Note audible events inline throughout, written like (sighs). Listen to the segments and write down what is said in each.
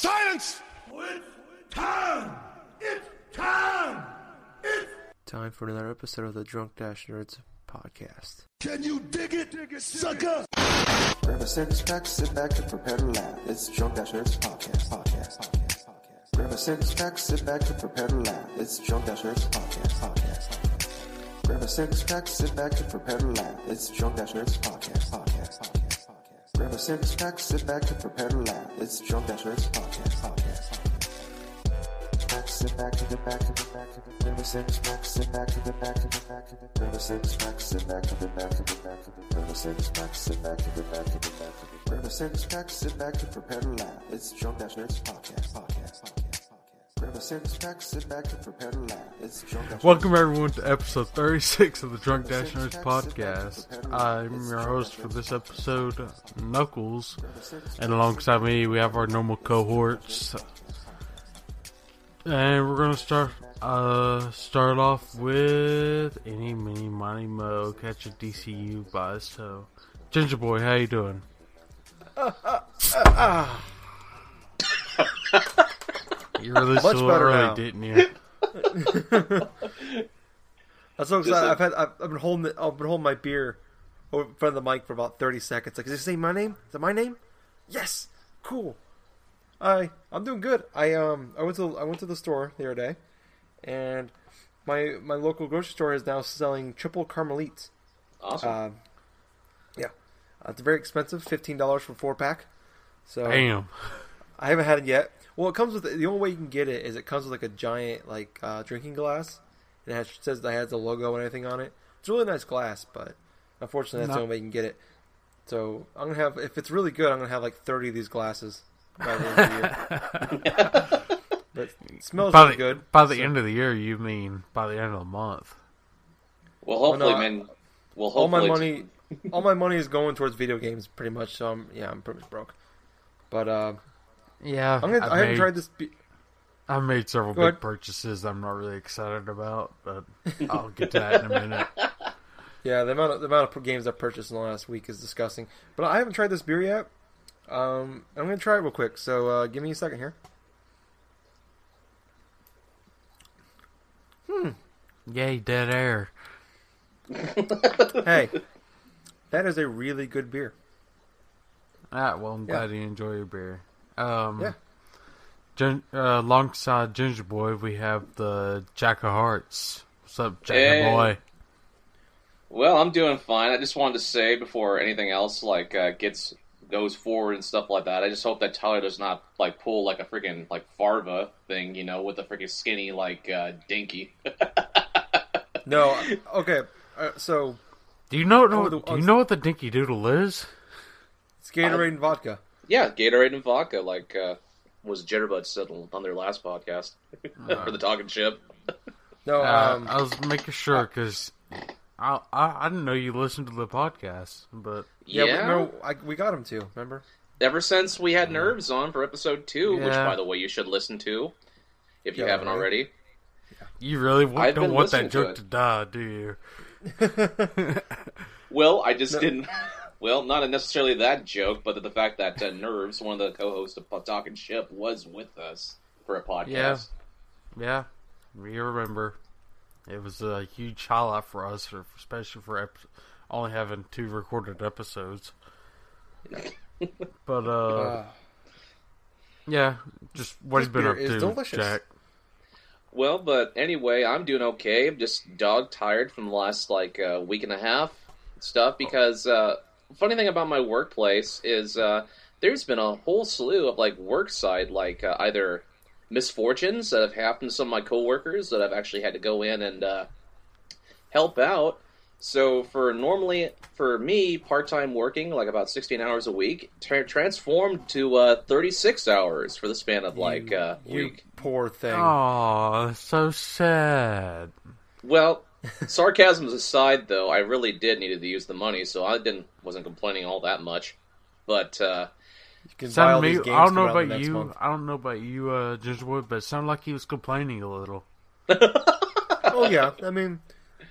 Silence! It's time! It's time! It's Time for another episode of the Drunk Dash Nerds podcast. Can you dig it, dig it sucker? Grab a six pack, sit back and prepare to laugh. It's Drunk Dash Nerds podcast, podcast, podcast, podcast. Grab a six pack, sit back and prepare to laugh. It's Drunk Dash Nerds podcast, podcast, podcast. Grab a six pack, sit back and prepare to laugh. It's Drunk Dash Nerds podcast, podcast, podcast, podcast. A six sit back and prepare to laugh. It's Drunk Dash Nerds podcast, podcast. Back, sit back, to the back, to the back, to the a six pack, sit back, to the back, to the back, to the a six pack, sit back, to the back, to the back, to the a six pack, sit back, to the back, to the back, to the a six pack, sit back and prepare to laugh. It's podcast, podcast, podcast, podcast. Welcome everyone to episode 36 of the Drunk Dash Nerds podcast. I'm your host for this episode, Knuckles, and alongside me we have our normal cohorts. And we're gonna start uh start off with any mini money mo catch a DCU buzz. So, Ginger Boy, how you doing? (laughs) you really Much so better early, now. didn't you? (laughs) I'm so excited. Just a- I've had I've, I've been holding it- I've been holding my beer over in front of the mic for about 30 seconds. Like, is it saying my name? Is it my name? Yes. Cool. I I'm doing good. I um I went to I went to the store the other day, and my my local grocery store is now selling Tripel Karmeliets. Awesome. Um, yeah, uh, it's very expensive, fifteen dollars for four pack. So Damn. I haven't had it yet. Well, it comes with the only way you can get it is it comes with like a giant like uh, drinking glass. and It has says that it has the logo and everything on it. It's a really nice glass, but unfortunately that's No. the only way you can get it. So I'm gonna have if it's really good, I'm gonna have like 30 of these glasses by the end of the year. (laughs) but it smells by really the, good. By the so- end of the year, you mean by the end of the month? well, hopefully, no, I- man. Well, all my hopefully, money, all my money is going towards video games, pretty much. So I'm yeah, I'm pretty much broke. But uh, Yeah, I'm gonna, I, I haven't made, tried this. Be- I made several Go big ahead. purchases I'm not really excited about, but (laughs) I'll get to that in a minute. Yeah, the amount of the amount of games I've purchased in the last week is disgusting. But I haven't tried this beer yet. Um, I'm gonna try it real quick. So uh, give me a second here. Hmm. Yay, dead air. (laughs) Hey, that is a really good beer. Ah, well, I'm Yeah. glad you enjoy your beer. Um, Yeah. Gin, uh, alongside Ginger Boy, we have the Jack of Hearts. What's up, Jack Hey. Boy? well, I'm doing fine. I just wanted to say before anything else like uh, gets goes forward and stuff like that. I just hope that Tyler does not like pull like a freaking like Farva thing, you know, with a freaking skinny like uh, dinky. (laughs) No, okay. Uh, so Do you know? know Oh, the- do you know what the Dinky Doodle is? it's Gatorade and vodka. Yeah, Gatorade and vodka, like uh, was Jitterbug said on their last podcast (laughs) for the talking ship. (laughs) No, Uh, um, I was making sure because I, I I didn't know you listened to the podcast, but yeah, yeah. We, no, I, we got him too. Remember? Ever since we had Nerves on for episode two, which by the way you should listen to if you Yeah, haven't right. already. you really w- I've don't want that joke it. to die, do you? (laughs) Well, I just didn't. Well, not necessarily that joke, but the fact that uh, Nerves, one of the co-hosts of Talking Ship, was with us for a podcast. Yeah. Yeah, we remember. It was a huge highlight for us, especially for ep- only having two recorded episodes. but uh, Uh, yeah, just what This have you been up to, delicious. Jack? Well, but anyway, I'm doing okay. I'm just dog tired from the last like uh, week and a half stuff because uh, funny thing about my workplace is uh, there's been a whole slew of like work side like uh, either misfortunes that have happened to some of my coworkers that I've actually had to go in and uh, help out. So for normally for me part time working like about 16 hours a week tra- transformed to uh, 36 hours for the span of like uh, you week. poor thing. Oh, so sad. Well, sarcasms aside, though, I really did needed to use the money, so I didn't wasn't complaining all that much. But uh, you can buy Sound all me, these games I don't know come out the about you. month. I don't know about you, uh, Gingerwood, but it sounded like he was complaining a little. (laughs) Oh yeah, I mean,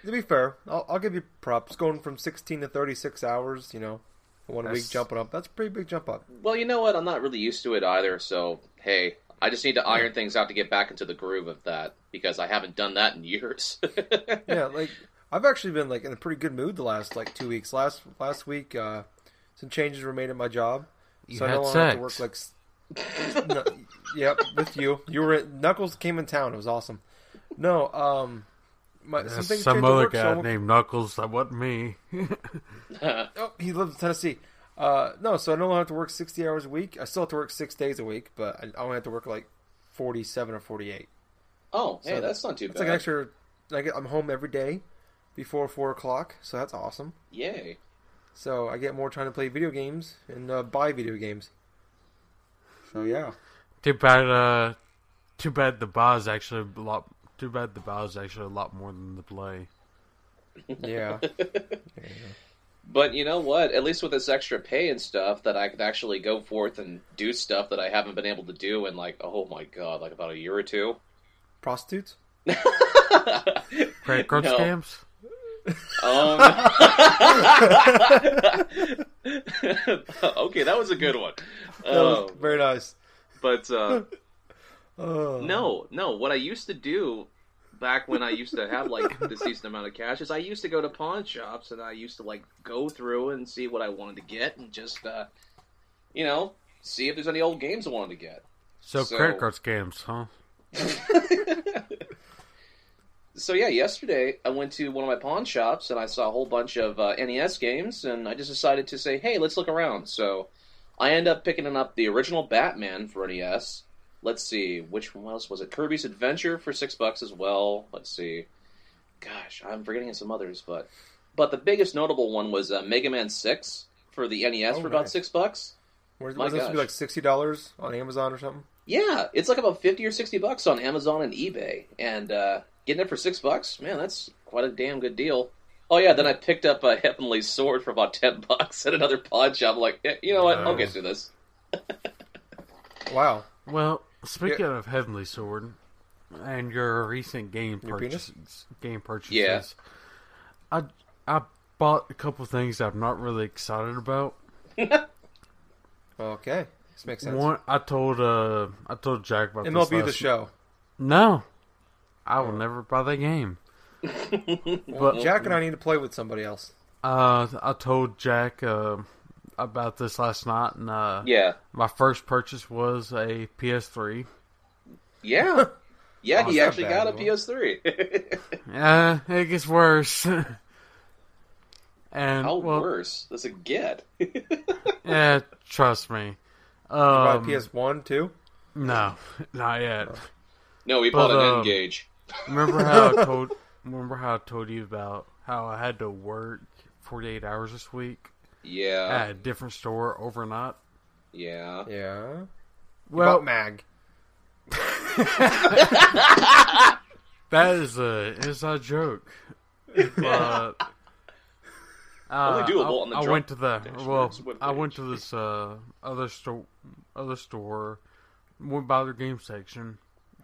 to be fair, I'll, I'll give you props. Going from 16 to 36 hours, you know, one week jumping up. That's a pretty big jump up. well, you know what? I'm not really used to it either. So hey, I just need to iron things out to get back into the groove of that because I haven't done that in years. (laughs) yeah, like I've actually been like in a pretty good mood the last like two weeks. Last last week, uh, some changes were made at my job, You so I had no longer have to work like. s- no, yep, with you. You were Knuckles came in town. It was awesome. No, um, my, some some other work, so guy I'm- named Knuckles. That wasn't me. (laughs) (laughs) Oh, he lives in Tennessee. Uh, no, so I don't have to work sixty hours a week. I still have to work six days a week, but I only have to work like forty-seven or forty-eight. oh, hey, that's not too It's bad. It's like an extra. I get, I'm home every day before four o'clock, so that's awesome. Yay. So I get more time to play video games and uh, buy video games. So yeah, too bad. Uh, too bad the buy is actually a lot. Too bad the buy is actually a lot more than the play. yeah, (laughs) But you know what? At least with this extra pay and stuff, that I could actually go forth and do stuff that I haven't been able to do in like, oh my god, like about a year or two. prostitutes. (laughs) Credit card No. scams. Um, (laughs) okay, that was a good one. That was Um, very nice. but uh, (laughs) Oh. no, no. What I used to do back when I used to have like (laughs) this decent amount of cash is I used to go to pawn shops and I used to like go through and see what I wanted to get and just uh, you know see if there's any old games I wanted to get. So, So- credit card scams, huh? (laughs) So yeah, yesterday I went to one of my pawn shops and I saw a whole bunch of uh, NES games, and I just decided to say, "Hey, let's look around." So I end up picking up the original Batman for NES. Let's see, which one else was it? Kirby's Adventure for six bucks as well. Let's see. Gosh, I'm forgetting some others, but but the biggest notable one was uh, Mega Man Six for the NES Oh, for about six bucks. Was, My this to be like sixty dollars on Amazon or something? Yeah, it's like about fifty or sixty bucks on Amazon and eBay, and uh, getting it for six bucks, man, that's quite a damn good deal. Oh yeah, then I picked up a Heavenly Sword for about (laughs) ten bucks at another pawn shop. I'm like, "Yeah, you know what? I'll get Nice. through this. (laughs) Wow. Well, speaking of Heavenly Sword and your recent game Your penis? purchases, game purchases, Yeah. I I bought a couple things I'm not really excited about. (laughs) Okay, this makes sense. One, I told uh I told Jack about this MLB the last- show. No, I will never buy that game. (laughs) but Jack and I need to play with somebody else. Uh, I told Jack uh, about this last night, and uh, Yeah, my first purchase was a PS3. yeah, (laughs) yeah. Oh, he actually got a. PS3. Uh, (laughs) it gets worse. (laughs) and How well, worse does it get? yeah, trust me. Buy Um, PS One too. no, not yet. no, we bought an um, Engage. Remember how I told? Remember how I told you about how I had to work 48 hours this week Yeah, at a different store overnight? yeah. Yeah. Well, About Mag. (laughs) that is a inside joke. But (laughs) uh, Only doable I, on the I went to the well. I went to this uh, other store. Other store. Went by their game section.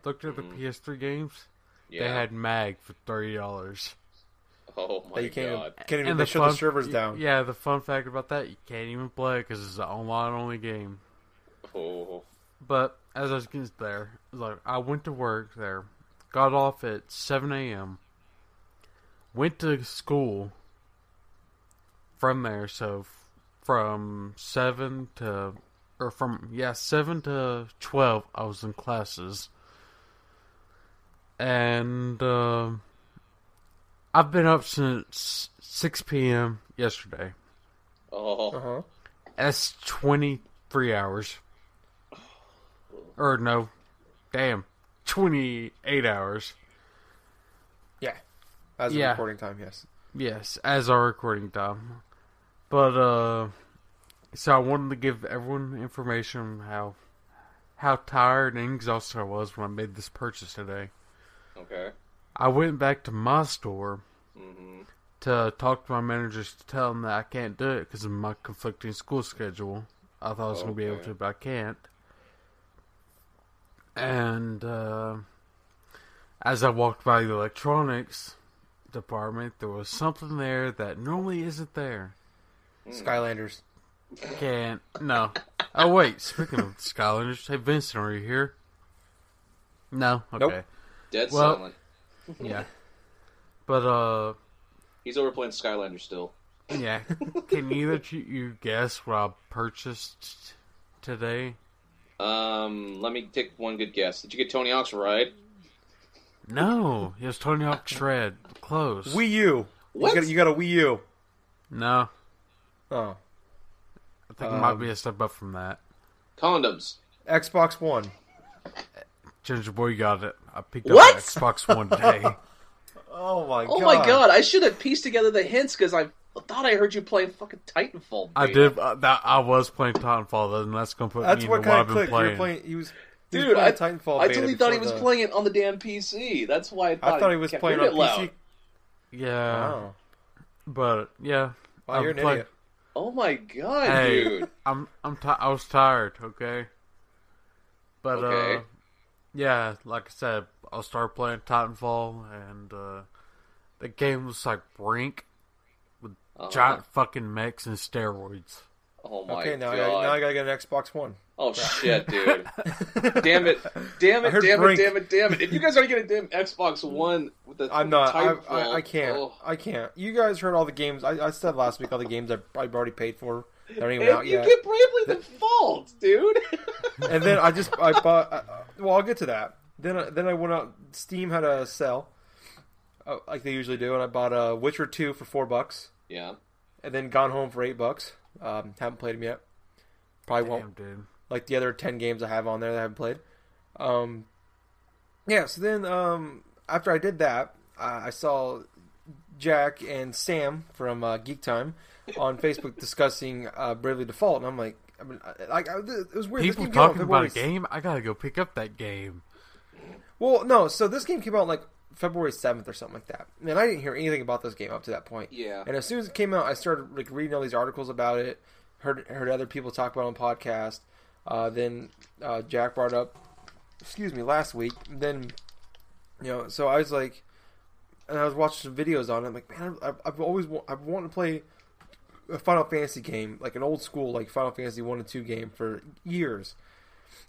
Looked at the PS3 games. Mm-hmm. Yeah. They had Mag for thirty dollars. (laughs) oh my you can't god. even, can't even And they the shut fun, the servers down. Yeah, the fun fact about that, you can't even play because it's an online only game. Oh. But as I was getting there, like I went to work there, got off at seven a.m., went to school from there. So f- from seven to or from yeah seven to twelve, I was in classes, and um I've been up since six p.m. yesterday. Oh. Uh huh. That's 23 hours. Or no. Damn. 28 hours. Yeah. As of Yeah. recording time, yes. Yes, as our recording time. But uh so I wanted to give everyone information on how how tired and exhausted I was when I made this purchase today. Okay. I went back to my store hmm to talk to my managers to tell them that I can't do it because of my conflicting school schedule. I thought I was going to be able to, but I can't. And uh, as I walked by the electronics department, there was something there that normally isn't there. Skylanders. Can't. No. Oh wait, speaking of Skylanders, hey Vincent, are you here? No. Okay. Nope. Dead Well- silent. Yeah. But uh, He's over playing Skylander still. yeah. Can either you, you guess what I purchased today? Um, let me take one good guess. Did you get Tony Hawk's Ride? No, it was Tony Hawk Shred. Close. Wii U. What? You got, you got a Wii U. no, Oh. I think it might Um, be a step up from that. Condoms. Xbox One. Ginger Boy got it. I picked What? up the Xbox One day. (laughs) Oh my Oh god. my god! I should have pieced together the hints because I thought I heard you playing fucking Titanfall. I did. Uh, that I was playing Titanfall, and that's gonna put That's me what into what kind I've of been clicked. You were playing. playing. He was. He was Dude, I, Titanfall. I totally thought he was the- playing it on the damn PC. That's why I thought, I thought he was playing hearing on it PC. loud. Yeah, Oh. but yeah. Wow, you're I'm an play- idiot. Oh my god, Hey, dude! I'm I'm ti I was tired. Okay, but Okay. uh, yeah, like I said, I'll start playing Titanfall, and uh, the game was like Brink with Uh-huh. giant fucking mechs and steroids. Oh my Okay, now I, god! gotta, now I gotta get an Xbox One. Oh (laughs) shit, dude! (laughs) damn it! Damn it! Damn Brink. it! Damn it! Damn it! If you guys are getting a damn Xbox One with the I'm not. I, I, I can't. oh. I can't. You guys heard all the games. I, I said last week all the games I've already paid for. They're even And out you yet. get Bravely Default, dude. (laughs) and then I just I (laughs) bought. Uh, well, I'll get to that. Then I, then I went out. Steam had a sale, uh, like they usually do, and I bought uh, Witcher Two for four bucks, yeah. and then Gone Home for eight bucks. Um, haven't played them yet. Probably won't dude. like the other 10 games I have on there that I haven't played. Um, yeah, so then um, after I did that, uh, I saw Jack and Sam from uh, Geek Time on Facebook discussing uh, Bravely Default, and I'm like, I mean, I- like I, it was weird. This People game talking about a game. I gotta go pick up that game. Well, no, so this game came out like February 7th or something like that, and I didn't hear anything about this game up to that point. Yeah. And as soon as it came out, I started like reading all these articles about it. Heard heard other people talk about it on podcast. Uh, then uh, Jack brought up, excuse me, last week. Then, you know, so I was like, and I was watching some videos on it. I'm like, man, I've, I've always wa- I've wanted to play a Final Fantasy game, like an old school like Final Fantasy one and two game for years.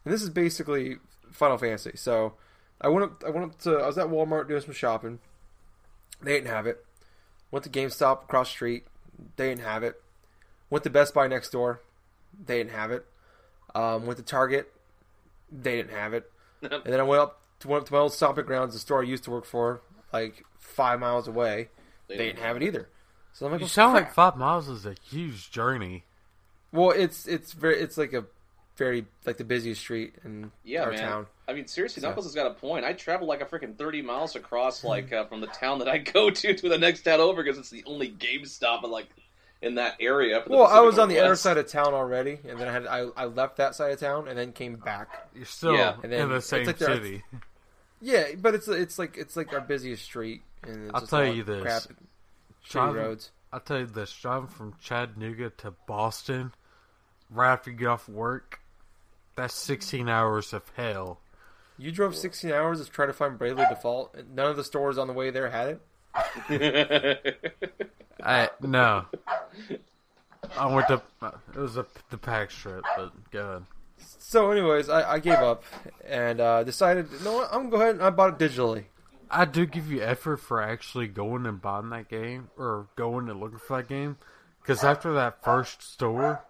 And this is basically Final Fantasy. So I went up, I went up to I was at Walmart doing some shopping. They didn't have it. Went to GameStop across the street. They didn't have it. Went to Best Buy next door. They didn't have it. Um, went to Target. They didn't have it. and then I went up to, went up to my old stomping grounds, the store I used to work for, like five miles away. They, didn't have it either. So I'm like, You well, sound like five miles is a huge journey. Well, it's it's very it's like a very like the busiest street in Yeah, our man. town. I mean, seriously, So- Knuckles has got a point. I travel like a freaking thirty miles across, like uh, from the town that I (laughs) go to to the next town over, because it's the only GameStop in like in that area. For the Well, I Pacific was on the other side of town already, and then I had I, I left that side of town and then came back. You're still Yeah, and then in the same like they're- city. (laughs) Yeah, but it's it's like it's like our busiest street, and it's I'll tell you of this. Crap, shitty Driving- roads. I'll tell you this: driving from Chattanooga to Boston, right after you get off work, that's 16 hours of hell. You drove 16 hours to try to find Bravely Default, and none of the stores on the way there had it. (laughs) I no. I went to it was a, the pack strip, but good. So, anyways, I, I gave up and uh, decided, you know what, I'm gonna go ahead and I bought it digitally. I do give you effort for actually going and buying that game or going and looking for that game, because after that first store,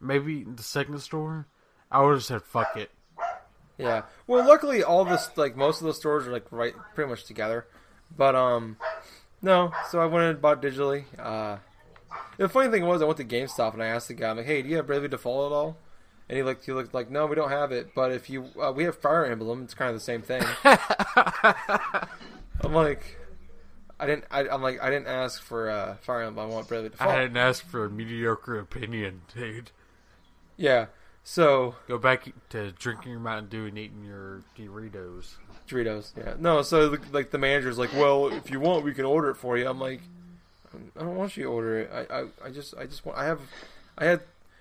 maybe the second store, I would have said fuck it. Yeah. Well, luckily, all this like most of the stores are like right pretty much together. But um, no. So I went and bought digitally. Uh, the funny thing was, I went to GameStop and I asked the guy, I'm like, "Hey, do you have Bravely Default at all?" And he looked, he looked like, "No, we don't have it. But if you, uh, we have Fire Emblem. It's kind of the same thing." (laughs) I'm like, I didn't. I, I'm like, I didn't ask for uh, Fire Emblem. I want Bravely Default. I didn't ask for a mediocre opinion, dude. Yeah. So Go back to drinking your Mountain Dew and eating your Doritos. Doritos. Yeah. No, so like the manager's like, well, if you want, we can order it for you. I'm like, I don't want you to order it. I, I, I just, I just want. I have, I had,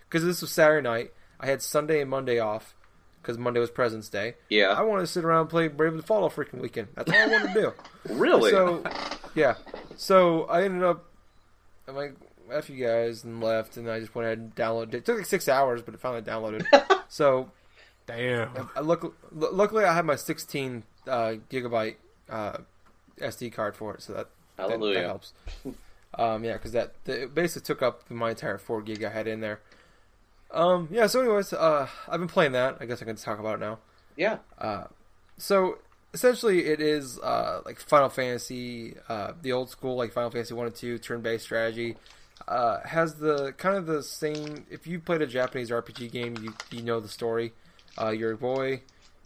because this was Saturday night. I had Sunday and Monday off because Monday was President's Day. Yeah. I wanted to sit around and play Bravely Default all freaking weekend. That's all I wanted to do. (laughs) really? So, yeah. So I ended up. I'm like, F you guys, and left, and I just went ahead and downloaded it. It took like six hours, but it finally downloaded. (laughs) so, Damn. I look, luckily, I had my 16 uh, gigabyte uh, SD card for it, so that, that, Hallelujah. that helps. Um, yeah, because that it basically took up my entire 4 gig I had in there. Um, yeah, so, anyways, uh, I've been playing that. I guess I can talk about it now. Yeah. Uh, So essentially, it is uh, like Final Fantasy, uh, the old school like Final Fantasy one and two turn-based strategy. Uh, has the kind of the same. If you played a Japanese RPG game, you you know the story. Uh, you're a boy.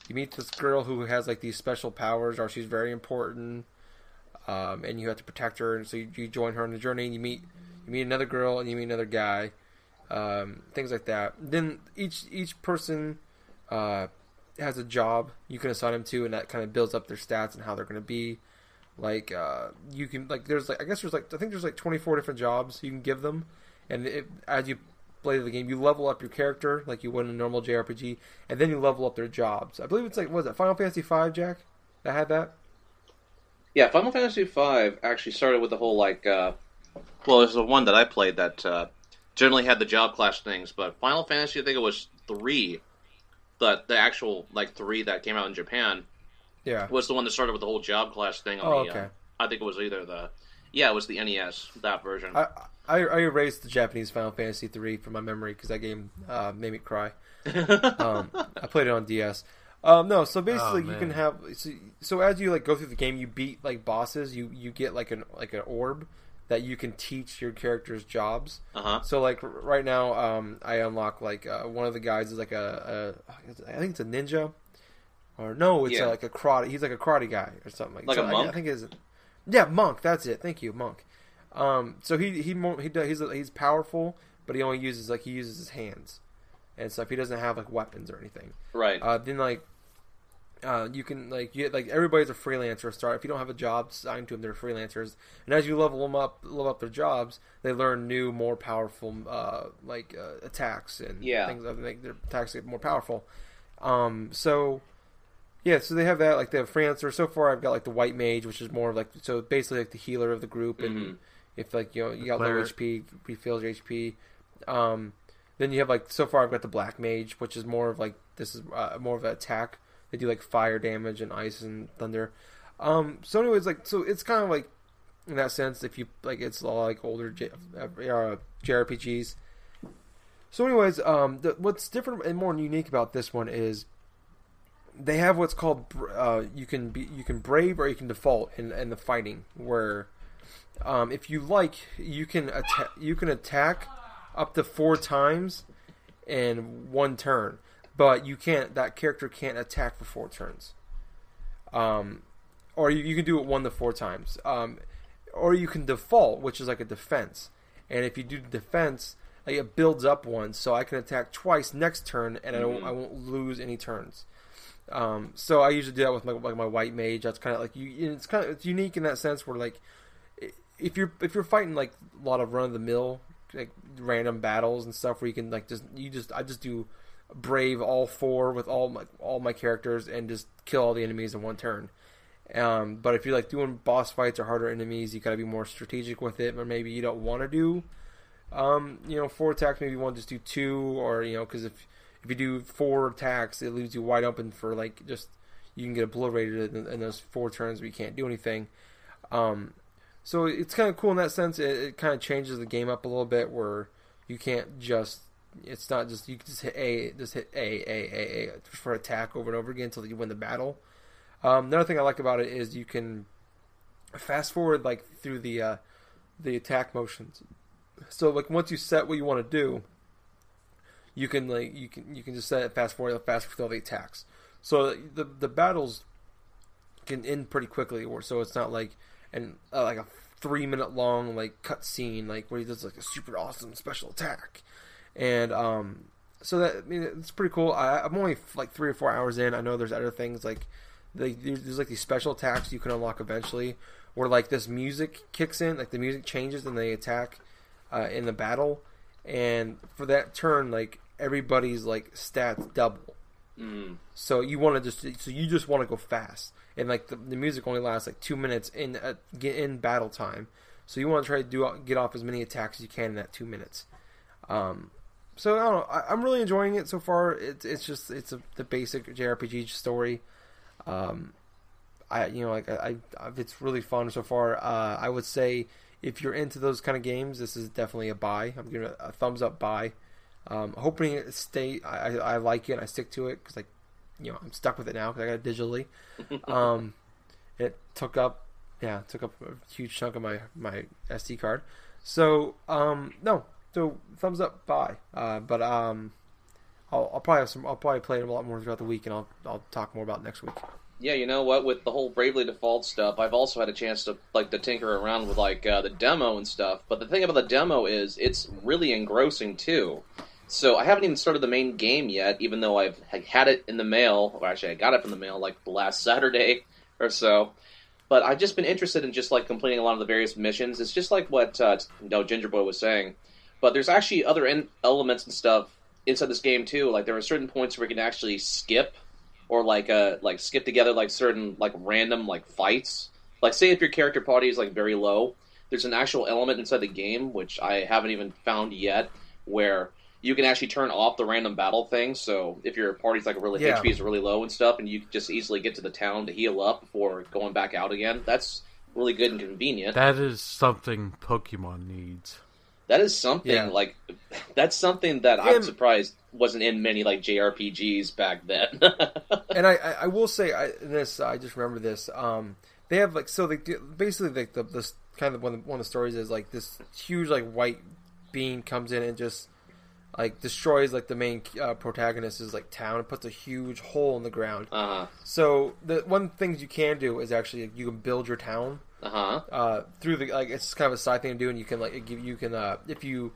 You meet this girl who has like these special powers, or she's very important, um, and you have to protect her. And so you, you join her on the journey. And you meet you meet another girl, and you meet another guy, um, things like that. Then each each person uh, has a job you can assign them to, and that kind of builds up their stats and how they're going to be. Like uh, you can like there's like I guess there's like I think there's like 24 different jobs you can give them, and it, as you play the game, you level up your character like you would in a normal JRPG, and then you level up their jobs. I believe it's like was it Final Fantasy V, Jack? That had that. Yeah, Final Fantasy V actually started with the whole like. Uh, well, there's the one that I played that uh, generally had the job class things, but Final Fantasy, I think it was three, the the actual like three that came out in Japan Yeah. was the one that started with the whole job class thing. On Oh, the, okay. Uh, I think it was either the. Yeah, it was the NES that version. I, I I erased the Japanese Final Fantasy three from my memory because that game uh, made me cry. (laughs) um, I played it on DS. Um, no, so basically Oh, you can have so, so as you like go through the game, you beat like bosses. You you get like an like an orb that you can teach your characters jobs. Uh huh. So like r- right now, um, I unlock like uh, one of the guys is like a, a I think it's a ninja, or no, it's Yeah. uh like a karate. He's like a karate guy or something like. Like so a I- monk? I, think is yeah monk. That's it. Thank you, monk. Um, so he he he does, he's he's powerful, but he only uses like he uses his hands and stuff. He doesn't have like weapons or anything. Right. Uh, then like. Uh, you can like you like everybody's a freelancer. Start if you don't have a job assigned to them, they're freelancers. And as you level them up, level up their jobs, they learn new, more powerful uh, like uh, attacks and Yeah. things that make their attacks get more powerful. Um, so yeah, so they have that like they have freelancer. So far, I've got like the white mage, which is more of like so basically like the healer of the group, and Mhm. if like you know you got low HP, refills your HP. Um, then you have like so far I've got the black mage, which is more of like this is uh, more of an attack. They do like fire damage and ice and thunder. Um, so anyways, like so it's kind of like in that sense if you like it's all like older J, uh, JRPGs. So anyways, um, the, what's different and more unique about this one is they have what's called uh, you can be you can brave or you can default in, in the fighting where um, if you like you can attack you can attack up to four times in one turn but you can't that character can't attack for four turns um, or you, you can do it one to four times um, or you can default which is like a defense and if you do defense like it builds up one so i can attack twice next turn and I, don't, I won't lose any turns um, so I usually do that with my like my white mage. That's kind of like you. It's kind of it's unique in that sense where like if you're if you're fighting like a lot of run of the mill like random battles and stuff where you can like just you just I just do brave all four with all my all my characters and just kill all the enemies in one turn. Um, but if you're like doing boss fights or harder enemies, you gotta be more strategic with it, or maybe you don't want to do um, you know, four attacks. Maybe you want to just do two, or you know, because if if you do four attacks, it leaves you wide open for like just you can get obliterated in, in those four turns, you can't do anything. Um, so it's kind of cool in that sense. It, it kind of changes the game up a little bit, where you can't just it's not just you can just hit A, just hit A, A, A, A for attack over and over again until you win the battle. Um, another thing I like about it is you can fast forward like through the uh, the attack motions. So like once you set what you want to do, you can like you can you can just set it fast forward fast through all the attacks. So the the battles can end pretty quickly, or so it's not like and uh, like a three minute long like cut scene like where he does like a super awesome special attack, and um so that I mean it's pretty cool. I, I'm only like three or four hours in. I know there's other things like they, there's, there's like these special attacks you can unlock eventually, where like this music kicks in, like the music changes and they attack uh, in the battle, and for that turn like everybody's like stats double. Mm. So you want to just so you just want to go fast, and like the, the music only lasts like two minutes in uh, in battle time. So you want to try to do get off as many attacks as you can in that two minutes. Um, so I don't know. I, I'm really enjoying it so far. It's it's just it's a, the basic JRPG story. Um, I you know like I, I it's really fun so far. Uh, I would say if you're into those kind of games, this is definitely a buy. I'm giving it a thumbs up buy. Um, hoping it stay. I, I, I like it. and I stick to it because like you know I'm stuck with it now because I got it digitally. (laughs) Um, it took up yeah took up a huge chunk of my my SD card. So um, no, so thumbs up bye. Uh, but um, I'll, I'll probably have some. I'll probably play it a lot more throughout the week, and I'll I'll talk more about next week. Yeah, you know what? With the whole Bravely Default stuff, I've also had a chance to like to tinker around with like uh, the demo and stuff. But the thing about the demo is it's really engrossing too. So I haven't even started the main game yet, even though I've had it in the mail. Or actually, I got it from the mail like last Saturday (laughs) or so. But I've just been interested in just like completing a lot of the various missions. It's just like what uh, know, Ginger Boy was saying. But there's actually other in- elements and stuff inside this game too. Like there are certain points where you can actually skip or like uh like skip together like certain like random like fights. Like say if your character party is like very low, there's an actual element inside the game which I haven't even found yet where you can actually turn off the random battle thing. So if your party's like really Yeah. HP is really low and stuff, and you can just easily get to the town to heal up before going back out again, that's really good and convenient. That is something Pokemon needs. That is something Yeah. like that's something that I'm surprised wasn't in many like JRPGs back then. (laughs) and I, I, I will say I, this I just remember this. Um, they have like so they do, basically like the this kind of one of, the, one of the stories is like this huge like white beam comes in and just like destroys like the main uh, protagonist's like town and puts a huge hole in the ground. uh So the one things you can do is actually you can build your town huh. Uh huh. through the like it's kind of a side thing to do, and you can like give you can uh, if you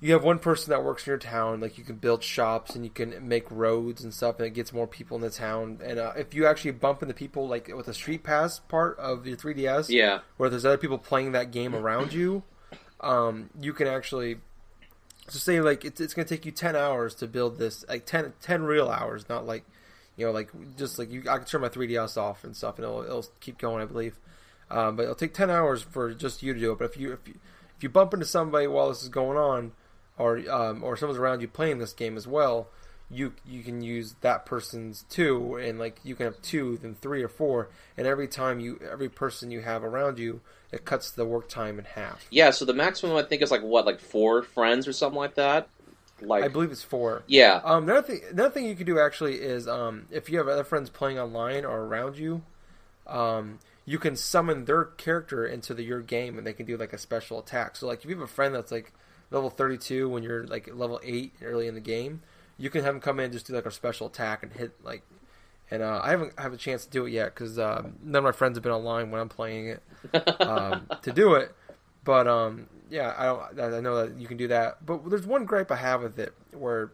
you have one person that works in your town, like you can build shops and you can make roads and stuff, and it gets more people in the town. And uh, if you actually bump into people like with the street pass part of your 3ds, Yeah. where there's other people playing that game around you, um, you can actually so say like it's it's gonna take you ten hours to build this, like 10, 10 real hours, not like you know like just like you I can turn my 3ds off and stuff, and it'll, it'll keep going, I believe. Um, but it'll take ten hours for just you to do it. But if you if you if you bump into somebody while this is going on, or um, or someone's around you playing this game as well, you you can use that person's two, and like you can have two, then three or four, and every time you every person you have around you, it cuts the work time in half. Yeah. So the maximum I think is like what, like four friends or something like that. Like I believe it's four. yeah. Um, another thing, another thing you could do actually is um, if you have other friends playing online or around you, um, you can summon their character into the, your game, and they can do like a special attack. So, like if you have a friend that's like level thirty-two when you're like level eight early in the game, you can have them come in and just do like a special attack and hit like. And uh, I haven't have a chance to do it yet because um, none of my friends have been online when I'm playing it um, (laughs) to do it. But um, yeah, I don't. I know that you can do that. But there's one gripe I have with it where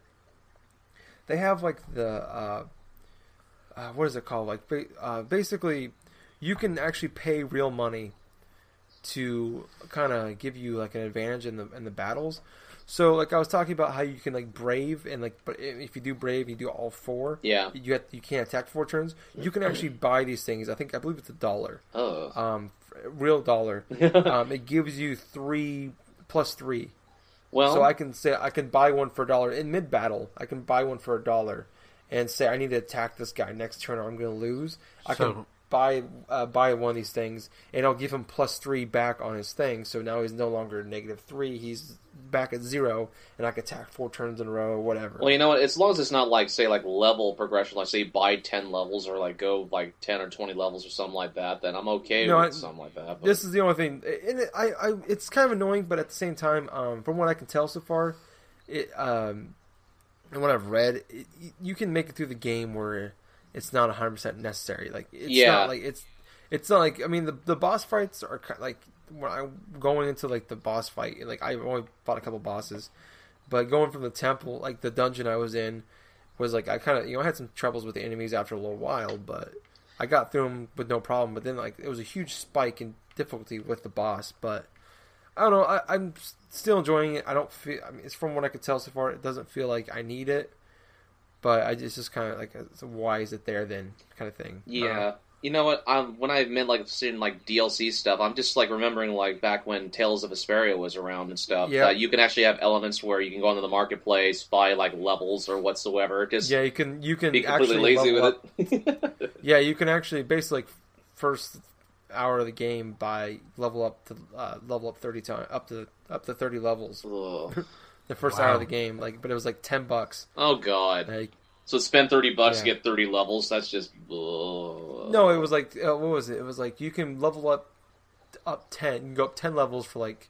they have like the uh, uh, what is it called? Like uh, basically, you can actually pay real money to kind of give you like an advantage in the in the battles. So like I was talking about how you can like brave and like but if you do brave you do all four. Yeah. You have, you can't attack four turns. You can actually buy these things. I think I believe it's a dollar. Oh. Um, real dollar. (laughs) um, it gives you three plus three. well. So I can say I can buy one for a dollar in mid battle. I can buy one for a dollar, and say I need to attack this guy next turn, or I'm going to lose. I can So- buy uh, buy one of these things, and I'll give him plus three back on his thing. So now he's no longer negative three. He's back at zero, and I can attack four turns in a row, or whatever. Well, you know what? As long as it's not like say like level progression, like say buy ten levels or like go like ten or twenty levels or something like that, then I'm okay No, with I- something like that. But, This is the only thing, and it, I, I, it's kind of annoying, but at the same time, um, from what I can tell so far, it, um, and what I've read, it, you can make it through the game where it's not 100 percent necessary. Like, it's Yeah. not like it's, it's not like I mean the the boss fights are kind like when I'm going into like the boss fight, like I've only fought a couple bosses, but going from the temple, like the dungeon I was in, was like I kind of you know I had some troubles with the enemies after a little while, but I got through them with no problem. But then like it was a huge spike in difficulty with the boss. But I don't know. I, I'm still enjoying it. I don't feel. I mean, it's from what I could tell so far. It doesn't feel like I need it. But I just, it's just kind of like, a why is it there then kind of thing. yeah, You know what? Um, when I meant like seeing like DLC stuff, I'm just like remembering like back when Tales of Vesperia was around and stuff. Yeah. You can actually have elements where you can go into the marketplace, buy like levels or whatsoever. Just Yeah, you can you can be completely actually lazy with up. it. (laughs) Yeah, you can actually basically like first hour of the game by level up to uh, level up thirty times up to up to thirty levels. (laughs) The first Wow. hour of the game, like, but it was like ten bucks. oh god! Like, So spend thirty bucks to Yeah. get thirty levels. That's just ugh. no, it was like uh, what was it? It was like you can level up up ten. You can go up ten levels for like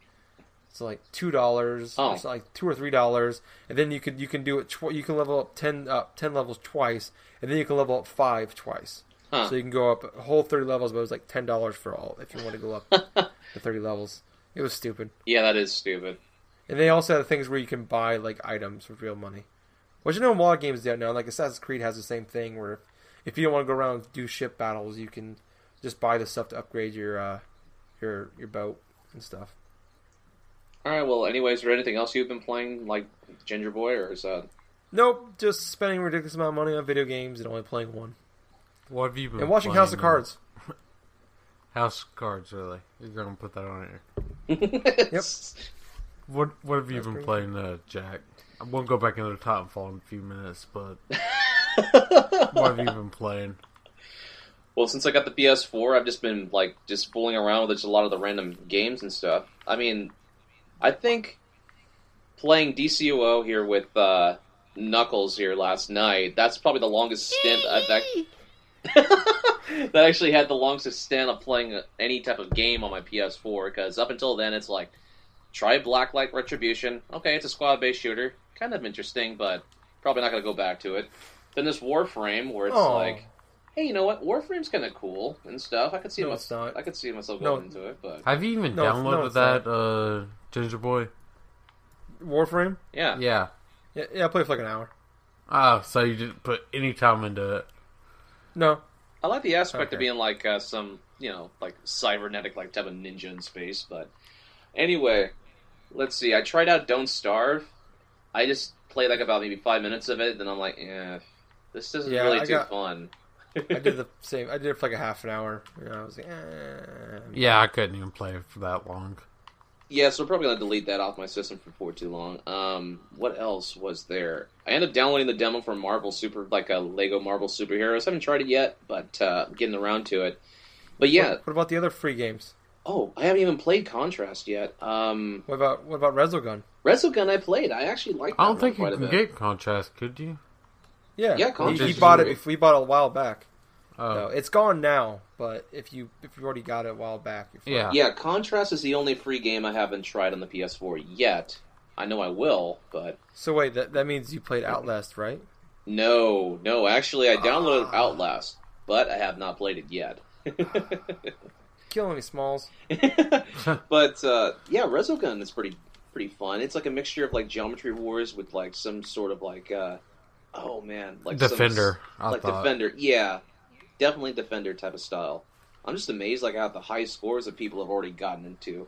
so like two dollars, Oh. or so like two or three dollars, and then you could you can do it. Tw- you can level up ten up ten levels twice, and then you can level up five twice. Huh. So you can go up a whole thirty levels, but it was like ten dollars for all if you want to go up (laughs) to thirty levels. It was stupid. Yeah, that is stupid. And they also have things where you can buy like items with real money, which I know a lot of games do now. Like Assassin's Creed has the same thing where if you don't want to go around and do ship battles, you can just buy the stuff to upgrade your uh, your your boat and stuff. All right. Well, anyways, is there anything else you've been playing, like Ginger Boy, or is that? Nope, just spending a ridiculous amount of money on video games and only playing one, What have you been? and watching playing, House of Cards. (laughs) House of Cards, really? You're gonna put that on here. (laughs) Yep. What What have you That's been pretty playing, uh, Jack? I won't go back into the Titanfall in a few minutes, but (laughs) what have you been playing? Well, since I got the PS4, I've just been like just fooling around with just a lot of the random games and stuff. I mean, I think playing DCUO here with uh, Knuckles here last night. That's probably the longest stint I've ac- (laughs) that actually had the longest stint of playing any type of game on my PS4. Because up until then, it's like try Blacklight Retribution. Okay, it's a squad-based shooter, kind of interesting, but probably not going to go back to it. Then this Warframe, where it's Oh. like hey, you know what? Warframe's kind of cool and stuff. I could see No, my- it's not. I could see myself No. going into it, but Have you even No, downloaded no, it's that, uh, Ginger Boy? Warframe. yeah. Yeah. Yeah, yeah, I played for like an hour. Oh, so you didn't put any time into it. No, I like the aspect Okay. of being like uh, some, you know, like cybernetic, like type of ninja in space. But anyway, let's see. I tried out Don't Starve. I just played like about maybe five minutes of it, then I'm like, yeah, this isn't Yeah, really I too got- fun. I did (laughs) the same. I did it for like a half an hour. And I was like, eh. Yeah, I couldn't even play for that long. Yeah, so I'm probably gonna delete that off my system for for too long. Um, what else was there? I ended up downloading the demo for Marvel Super, like a Lego Marvel superheroes. I haven't tried it yet, but uh, getting around to it. But yeah, What, what about the other free games? Oh, I haven't even played Contrast yet. Um, What about what about Resogun? Resogun I played. I actually liked. That I don't one think you quite a can get contrast, could you? Yeah, Yeah, he, he bought it. If we bought it a while back, Oh, no, it's gone now. But if you if you already got it a while back, you're fine. yeah. Yeah, Contrast is the only free game I haven't tried on the PS4 yet. I know I will, but So wait, that that means you played Outlast, right? no, no. Actually, I downloaded Ah. Outlast, but I have not played it yet. (laughs) Killing me, Smalls. (laughs) but uh, yeah, Resogun is pretty pretty fun. It's like a mixture of like Geometry Wars with like some sort of like uh, oh man, like some- Defender, I like thought. Defender. Yeah, definitely Defender type of style. I'm just amazed like how the high scores that people have already gotten into.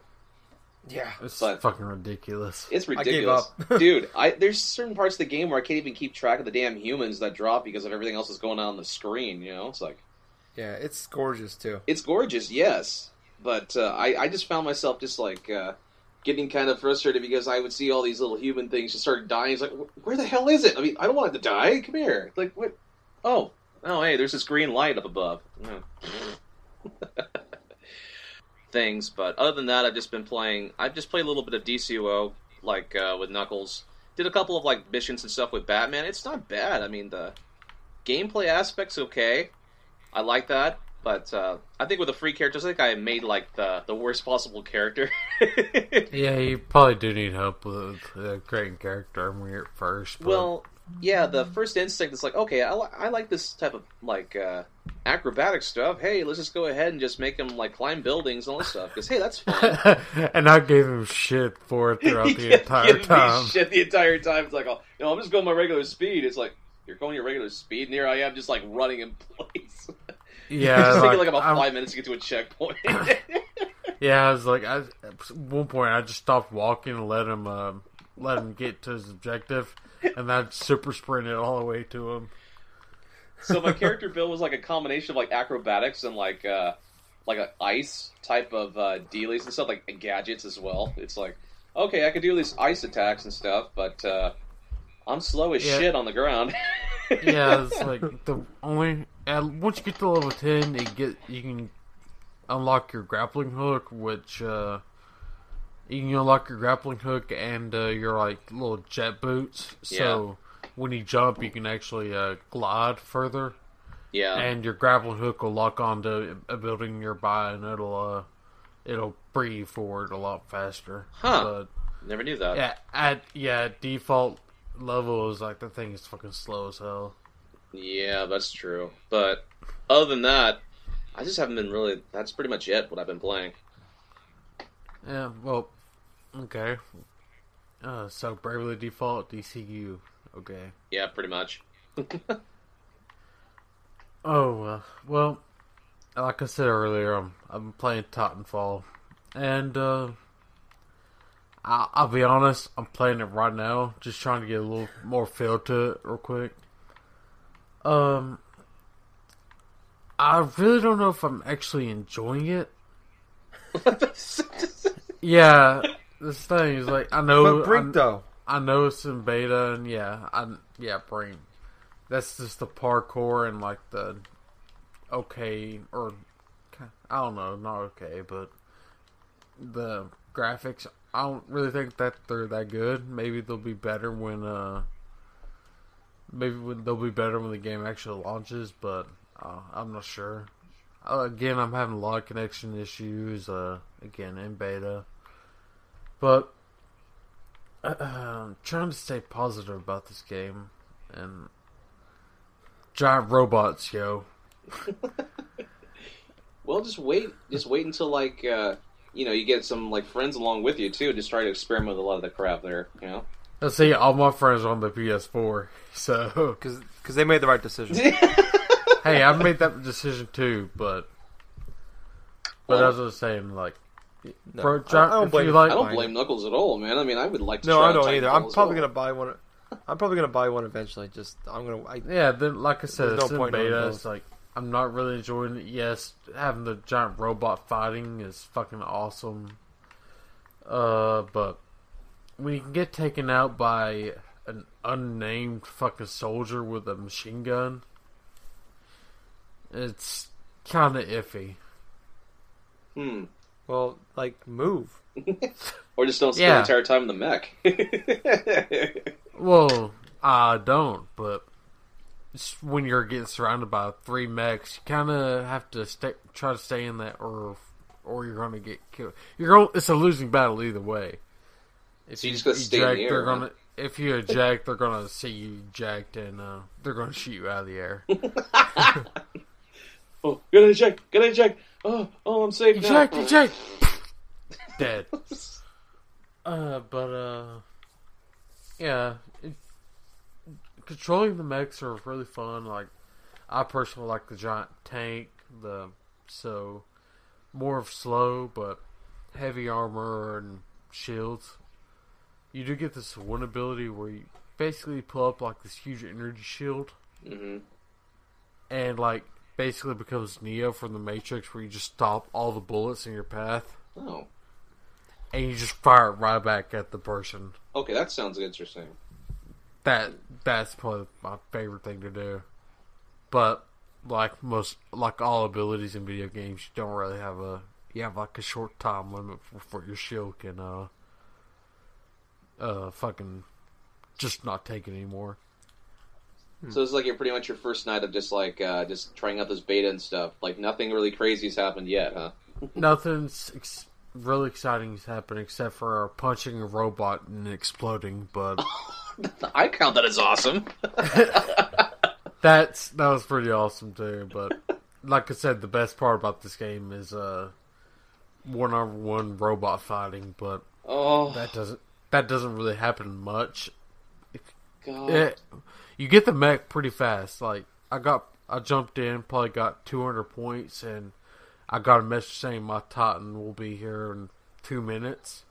Yeah. It's But- fucking ridiculous. It's I gave ridiculous, up. (laughs) dude. I there's certain parts of the game where I can't even keep track of the damn humans that drop because of everything else that's going on on the screen. You know, it's like Yeah, it's gorgeous too. it's gorgeous, yes, but uh, I I just found myself just like uh, getting kind of frustrated because I would see all these little human things just start dying. It's like where the hell is it? I mean, I don't want it to die. Come here. Like what? Oh, oh, hey, there's this green light up above. (laughs) Things, but other than that, I've just been playing. I've just played a little bit of DCUO, like uh, with Knuckles. Did a couple of like missions and stuff with Batman. It's not bad. I mean, the gameplay aspect's okay. I like that, but uh, I think with the free characters, I think I made like the the worst possible character. (laughs) Yeah, you probably do need help with uh, creating character you're at first. But well, yeah, the first instinct is like, okay, I, li- I like this type of like uh, acrobatic stuff. Hey, let's just go ahead and just make him like climb buildings and all this stuff. Because hey, that's fun. (laughs) and I gave him shit for it throughout (laughs) the entire time. shit the entire time. It's like, oh, you know, I'm just going my regular speed. It's like you're going your regular speed, and here I am just like running in place. Yeah, (laughs) just taking like about I'm- 5 minutes to get to a checkpoint. (laughs) Yeah, I was like, I, at one point I just stopped walking and let him, uh, let him get to his objective, and then super sprinted all the way to him. so my (laughs) character build was like a combination of like acrobatics and like uh like a ice type of uh dealies and stuff, like gadgets as well. It's like okay, I could do these ice attacks and stuff, but uh I'm slow as Yeah. shit on the ground. yeah, it's like the only. And once you get to level ten, you get you can unlock your grappling hook, which uh, you can unlock your grappling hook and uh, your like little jet boots. So when you jump, you can actually uh, glide further, yeah. and your grappling hook will lock onto a building nearby, and it'll uh, it'll breathe forward a lot faster. Huh. But Never knew that. yeah, at yeah default level is like the thing is fucking slow as hell. Yeah, that's true. But other than that, I just haven't been really. That's pretty much it. What I've been playing. Yeah, well, okay. Uh, so Bravely Default DCU, okay. Yeah, pretty much. (laughs) Oh, uh, well, like I said earlier, I'm I'm playing Titanfall, and uh, I, I'll be honest, I'm playing it right now, just trying to get a little more feel to it real quick. Um, I really don't know if I'm actually enjoying it. (laughs) Yeah, this thing is like I know But Brink though, I know it's in beta, and yeah, I yeah, brain. That's just the parkour and like the okay or I don't know, not okay, but the graphics. I don't really think that they're that good. Maybe they'll be better when uh maybe they'll be better when the game actually launches, but uh, I'm not sure. Uh, again, I'm having a lot of connection issues. Uh, again in beta, but I'm (clears throat) trying to stay positive about this game and giant robots, yo. (laughs) Well, just wait. Just wait until like uh, you know you get some like friends along with you too. Just try to experiment with a lot of the crap there. You know. Let's see, all my friends are on the PS4, (laughs) so because they made the right decision. (laughs) hey, I made that decision too, but but Well- as I was saying, like, No, bro, I- I don't blame you you. like, I don't blame Knuckles at all, man. I mean, I would like to. No, try I don't either. I'm probably well. gonna buy one. I'm probably gonna buy one eventually. Just I'm gonna. I, Yeah, then like I said, There's no in point beta. It's like I'm not really enjoying it. Yes, having the giant robot fighting is fucking awesome. Uh, but when you can get taken out by an unnamed fucking soldier with a machine gun, it's kind of iffy. Hmm. well, like move. (laughs) Or just don't spend Yeah. the entire time in the mech. (laughs) Well, I don't, but when you're getting surrounded by three mechs, you kind of have to stay, try to stay in that, or or you're going to get killed. You're going. It's a losing battle either way. If So you just gotta stay in the eject, air, they're gonna. If you eject, they're gonna see you eject, and uh, they're gonna shoot you out of the air. (laughs) oh, gotta eject, gotta eject. Oh, oh, I'm safe eject, now. eject. Dead. (laughs) Uh, but uh, yeah, it, controlling the mechs are really fun. Like, I personally like the giant tank. The so more of slow but heavy armor and shields. You do get this one ability where you basically pull up like this huge energy shield hmm and like basically becomes Neo from the Matrix, where you just stop all the bullets in your path Oh, and you just fire it right back at the person. okay, that sounds interesting. That that's probably my favorite thing to do. But like most, like all abilities in video games, you don't really have a you have like a short time limit before your shield can uh uh fucking just not take it anymore. So it's like you're pretty much your first night of just like uh, just trying out this beta and stuff. Like nothing really crazy's happened yet, huh? (laughs) Nothing's ex- really exciting has happened except for punching a robot and exploding. But (laughs) I count that as awesome. (laughs) That's that was pretty awesome too. But like I said, the best part about this game is uh one on one robot fighting, but oh that doesn't that doesn't really happen much. god. It, you get the mech pretty fast. Like I got I jumped in, probably got two hundred points, and I got a message saying my Titan will be here in two minutes.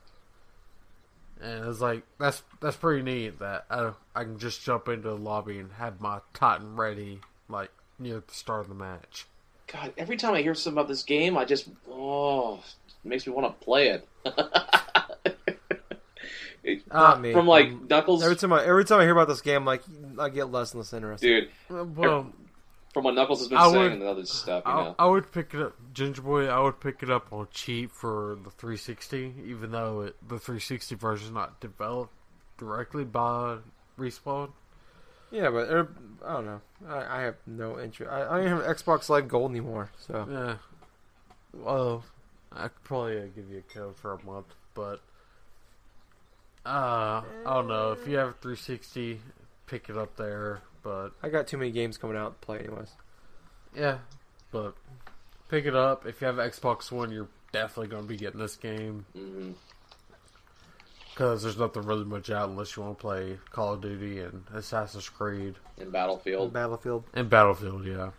And it's like that's that's pretty neat that I I can just jump into the lobby and have my Titan ready like near the start of the match. God, every time I hear something about this game, I just oh, it makes me want to play it. (laughs) It- Not me. From like Um, Knuckles, Every time I every time I hear about this game, like I get less and less interested. dude. Well, From what Knuckles has been I saying would- and other stuff, you I, know. I would pick it up, Ginger Boy. I would pick it up on cheap for the 360, even though it, the 360 version is not developed directly by Respawn. Yeah, but er, I don't know. I, I have no interest. I, I don't have Xbox Live Gold anymore, so Yeah. Well, I could probably uh, give you a code for a month, but uh, I don't know. If you have a 360, pick it up there. But I got too many games coming out to play anyways. yeah, but pick it up. If you have Xbox One, you're definitely going to be getting this game Mhm. because there's nothing really much out unless you want to play Call of Duty and Assassin's Creed And Battlefield, Battlefield, and Battlefield. Yeah,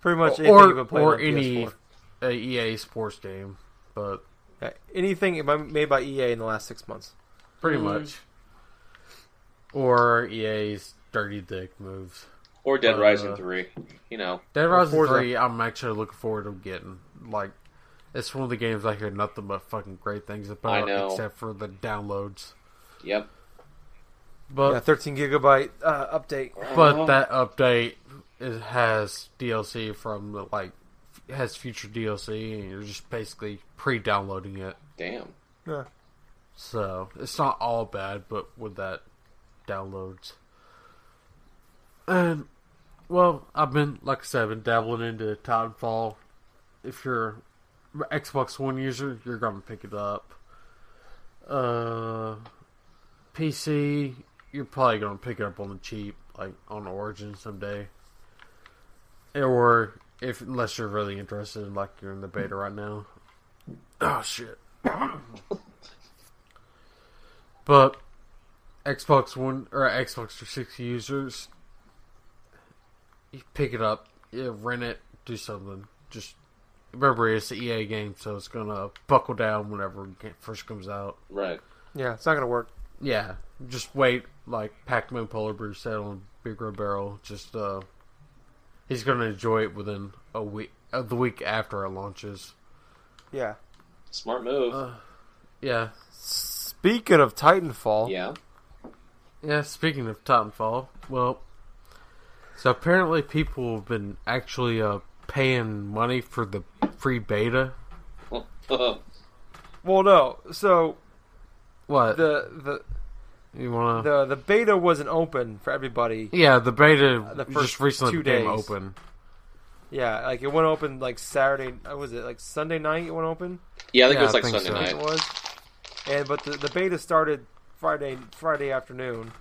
pretty much anything or you've been playing or on any PS4. uh, EA sports game, but Yeah, anything made by EA in the last six months. Pretty Mm. much. Or EA's dirty dick moves. or Dead Uh, Rising Three, you know. Dead Rising Forza. 3, I'm actually looking forward to getting. Like, it's one of the games I hear nothing but fucking great things I about, know. except for the downloads. Yep. But yeah, 13 gigabyte uh, update. but that update it has DLC from the like has future DLC, and you're just basically pre-downloading it. Damn. Yeah. So it's not all bad, but with that downloads. And well, I've been like I said, I've been dabbling into Titanfall. If you're Xbox One user, you're gonna pick it up. Uh, PC, you're probably gonna pick it up on the cheap, like on Origin someday. Or if unless you're really interested, like you're in the beta right now. Oh shit. But Xbox One or Xbox 360 users, you pick it up, you rent it, do something. Just remember, it's the EA game, so it's gonna buckle down whenever it first comes out. Right. Yeah, it's not gonna work. Yeah, just wait. Like Pac-Man Polar Bear said on Big Red Barrel, just uh, he's gonna enjoy it within a week, uh, the week after it launches. Yeah. Smart move. Uh, Yeah, Speaking of Titanfall, yeah. Yeah, speaking of Titanfall, well, so apparently people have been actually uh, paying money for the free beta. (laughs) well, no. So What? the the you wanna? the the beta wasn't open for everybody. yeah, the beta the just first recently two became days. open. Yeah, like it went open like Saturday. uh, Was it like Sunday night? It went open. Yeah, I think Yeah, it was like Sunday so. It night. was. And but the the beta started Friday Friday afternoon,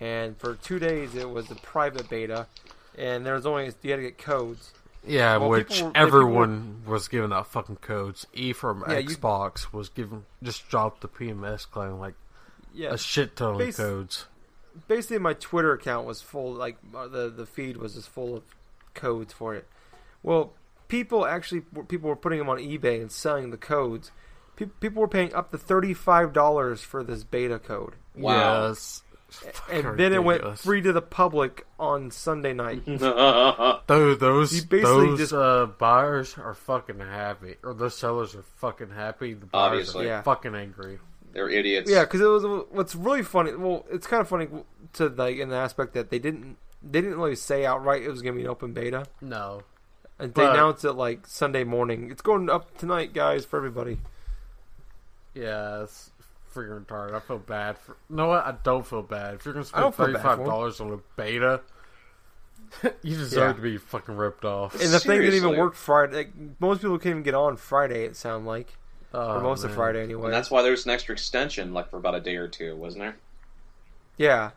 and for two days it was a private beta, and there was only you had to get codes. Yeah, Well, which were- everyone was giving out fucking codes. E from Yeah, you- Xbox was giving just dropped the PMS claim like Yeah, a shit ton of codes. basically my Twitter account was full. Like uh, the the feed was just full of codes for it. Well, people actually people were putting them on eBay and selling the codes. Pe- people were paying up to thirty five dollars for this beta code, Wow. Yeah, it's fucking and then it went ridiculous. free to the public on Sunday night. (laughs) Though those You those just- uh, buyers are fucking happy, or those sellers are fucking happy. The buyers Obviously. are Yeah. fucking angry. They're idiots. Yeah, because it was what's really funny. Well, it's kind of funny to like in the aspect that they didn't they didn't really say outright it was going to be an open beta, No, and they But- announced it like Sunday morning. It's going up tonight, guys, for everybody. Yeah, it's freaking retarded. I feel bad for. You know what? I don't feel bad. If you're gonna spend don't feel thirty bad for 'em. five dollars on a beta, (laughs) you deserve Yeah. to be fucking ripped off. And the thing didn't even work Friday. Like, most people can't even get on Friday. It sounded like Oh, for most of. Friday anyway. And that's why there's an extra extension, like for about a day or two, wasn't there? yeah,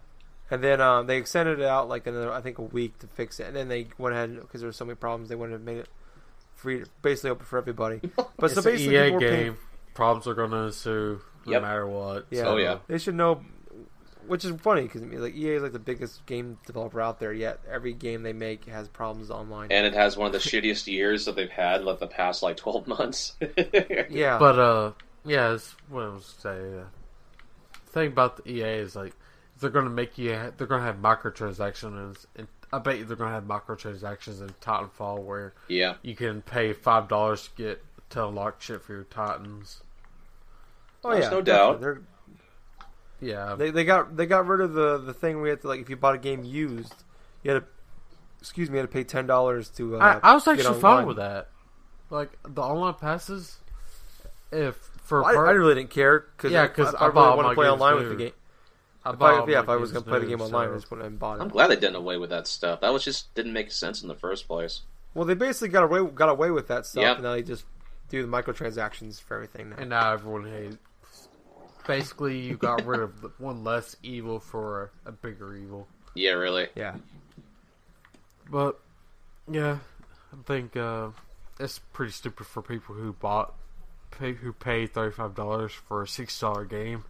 and then um, they extended it out like another I think a week to fix it, and then they went ahead because there were so many problems. They went and made it free, basically open for everybody. (laughs) But It's so an basically, EA people were game. paying- Problems are gonna ensue no Yep. matter what. Yeah. Oh, yeah. They should know, which is funny because like EA is like the biggest game developer out there. Yet every game they make has problems online. And it has one of the shittiest years that they've had, like the past like twelve months. (laughs) yeah, But uh, yeah, it's what I was saying. Uh, the thing about the EA is like they're gonna make you. Ha- they're gonna have microtransactions in, I bet you they're gonna have microtransactions in Titanfall where Yeah. you can pay five dollars to get to unlock shit for your Titans. Oh There's yeah, no doubt. They're, Yeah, They they got they got rid of the the thing we had to like if you bought a game used, you had to excuse me, you had to pay ten dollars to. Uh, I, I was actually fine with that. Like the online passes, if for I, per- I really didn't care because Yeah, yeah, 'cause because I I, bought really want to play games online with the game. I If bought I, yeah, if I was gonna play the game online, so- I just wouldn't have bought it. I'm glad they did away with that stuff. That was just didn't make sense in the first place. Well, they basically got away got away with that stuff, Yep. and now they just do the microtransactions for everything now. and now everyone hates. Basically, you got rid of one less evil for a, a bigger evil. Yeah, really. yeah, But yeah, I think uh, it's pretty stupid for people who bought, pay, who paid thirty five dollars for a six dollar game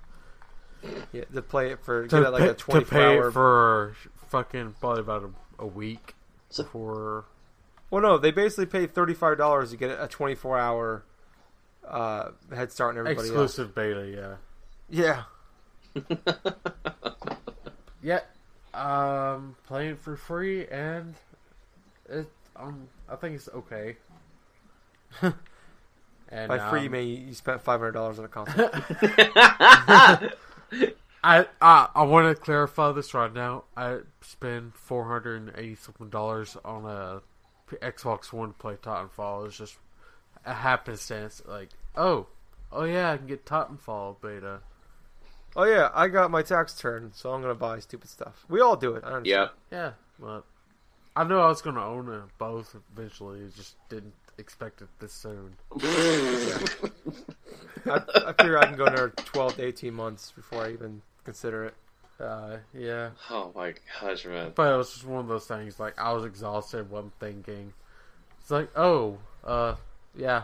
yeah, to play it for to get it like pay, a twenty to four pay hour. for fucking probably about a, a week before. Well, no, they basically pay thirty five dollars to get a twenty four hour uh, head start on everybody else. Exclusive beta, yeah. Yeah, (laughs) Yeah, um, playing for free and it um I think it's okay. (laughs) and by free um, you you spent five hundred dollars on a console. (laughs) I I, I want to clarify this right now. I spent four hundred and eighty something dollars on a P- Xbox One to play Titanfall. It's just a happenstance. Like, oh, oh yeah, I can get Titanfall beta. oh yeah, I got my tax turn, so I'm gonna buy stupid stuff. We all do it. I Yeah. understand. Yeah, but I knew I was gonna own it both eventually. Just didn't expect it this soon. (laughs) I, I figure I can go another twelve to eighteen months before I even consider it. Uh, yeah. Oh my gosh, man. But it was just one of those things. Like I was exhausted, wasn't thinking. It's like, oh, uh, yeah,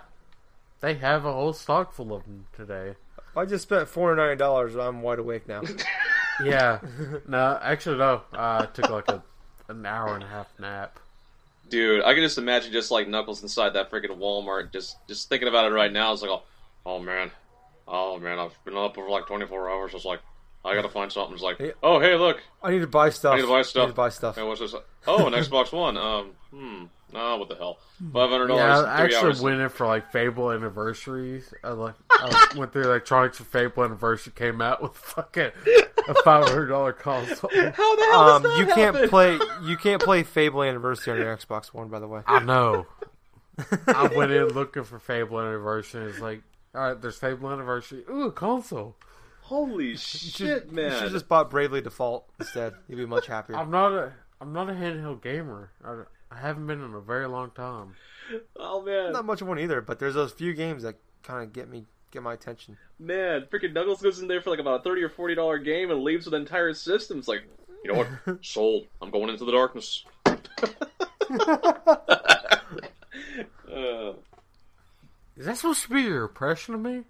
they have a whole stock full of them today. I just spent four hundred ninety dollars. And I'm wide awake now. (laughs) Yeah, (laughs) no, actually no. I took like a an hour and a half nap. Dude, I can just imagine just like Knuckles inside that freaking Walmart, just just thinking about it right now. It's like, oh, oh man, oh man, I've been up for like 24 hours. It's like, I gotta find something. It's like, Yeah. oh hey, look, I need to buy stuff. I need to buy stuff. I stuff. need to buy stuff. Hey, what's this? Oh, an Xbox One. Um, hmm. Oh, what the hell? Five hundred dollars. Yeah. I actually hours. went in for like Fable anniversaries. I like I (laughs) went through electronics for Fable anniversary. Came out with fucking a five hundred dollar console. How the hell Um, does that you can't happen? play. You can't play Fable Anniversary on your Xbox One, by the way. I know. (laughs) I went in looking for Fable anniversary. It's like, all right, there's Fable anniversary. Ooh, a console. Holy shit, should, man! You should just bought Bravely Default instead. You'd be much happier. I'm not a I'm not a handheld gamer. I, I haven't been in a very long time. Oh man, not much of one either, but there's those few games that kind of get me get my attention. man, freaking Knuckles goes in there for like about a thirty or forty dollar game and leaves with an entire system. It's like, you know what? (laughs) Sold. I'm going into the darkness. (laughs) (laughs) uh, Is that supposed to be your impression of me?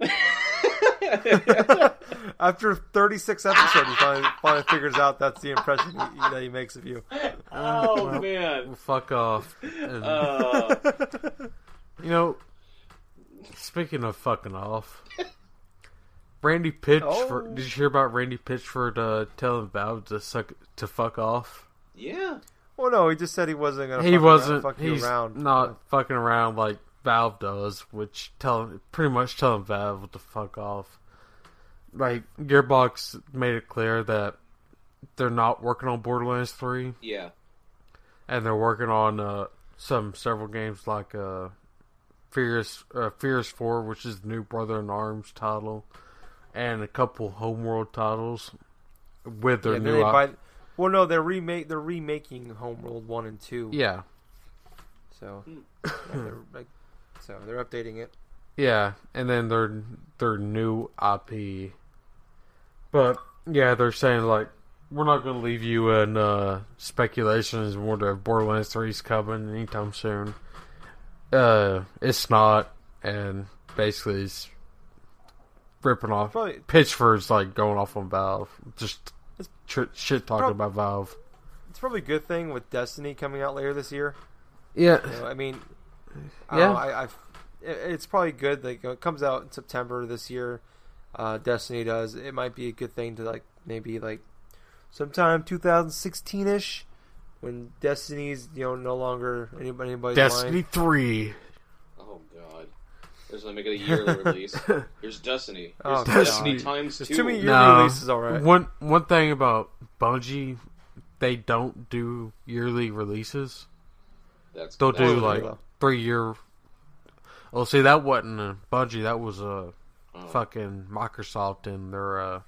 (laughs) After 36 episodes, he finally, finally figures out that's the impression he, that he makes of you. oh man. Fuck off. And, Uh, (laughs) you know, speaking of fucking off, Randy Pitchford. Oh. Did you hear about Randy Pitchford uh, telling Valve to suck to fuck off? yeah. Well, no, he just said he wasn't going to. he wasn't. fuck you he's around. not fucking around like Valve does, which tell pretty much telling Valve to fuck off. Like Gearbox made it clear that they're not working on Borderlands three, Yeah. and they're working on uh, some several games like uh, Furious uh, Furious Four, which is the new Brother in Arms title, and a couple Homeworld titles with their Yeah, new. they op- buy, well, no, they're remake. They're remaking Homeworld one and two. yeah, So, yeah, like, so they're updating it. Yeah, and then their their new IP. But yeah, they're saying like we're not going to leave you in uh, speculations whether Borderlands 3 is coming anytime soon. Uh, it's not, and basically it's ripping off. Probably, Pitchford's like going off on Valve, just It's- tr- shit talking about Valve. it's probably a good thing with Destiny coming out later this year. Yeah, You know, I mean, Yeah. don't I, I, it's probably good. Like it comes out in September this year. Uh, Destiny does. It might be a good thing to like maybe like sometime 2016 ish. when Destiny's you know no longer anybody anybody's Destiny mind. three. Oh god. There's gonna make it a yearly (laughs) release. Here's Destiny. Here's Oh, Destiny God. times There's two. too many yearly No. releases, all right. One one thing about Bungie, they don't do yearly releases. That's They'll that's do like Well. Three year. Well, see, that wasn't a Bungie. That was a Oh. fucking Microsoft and their uh,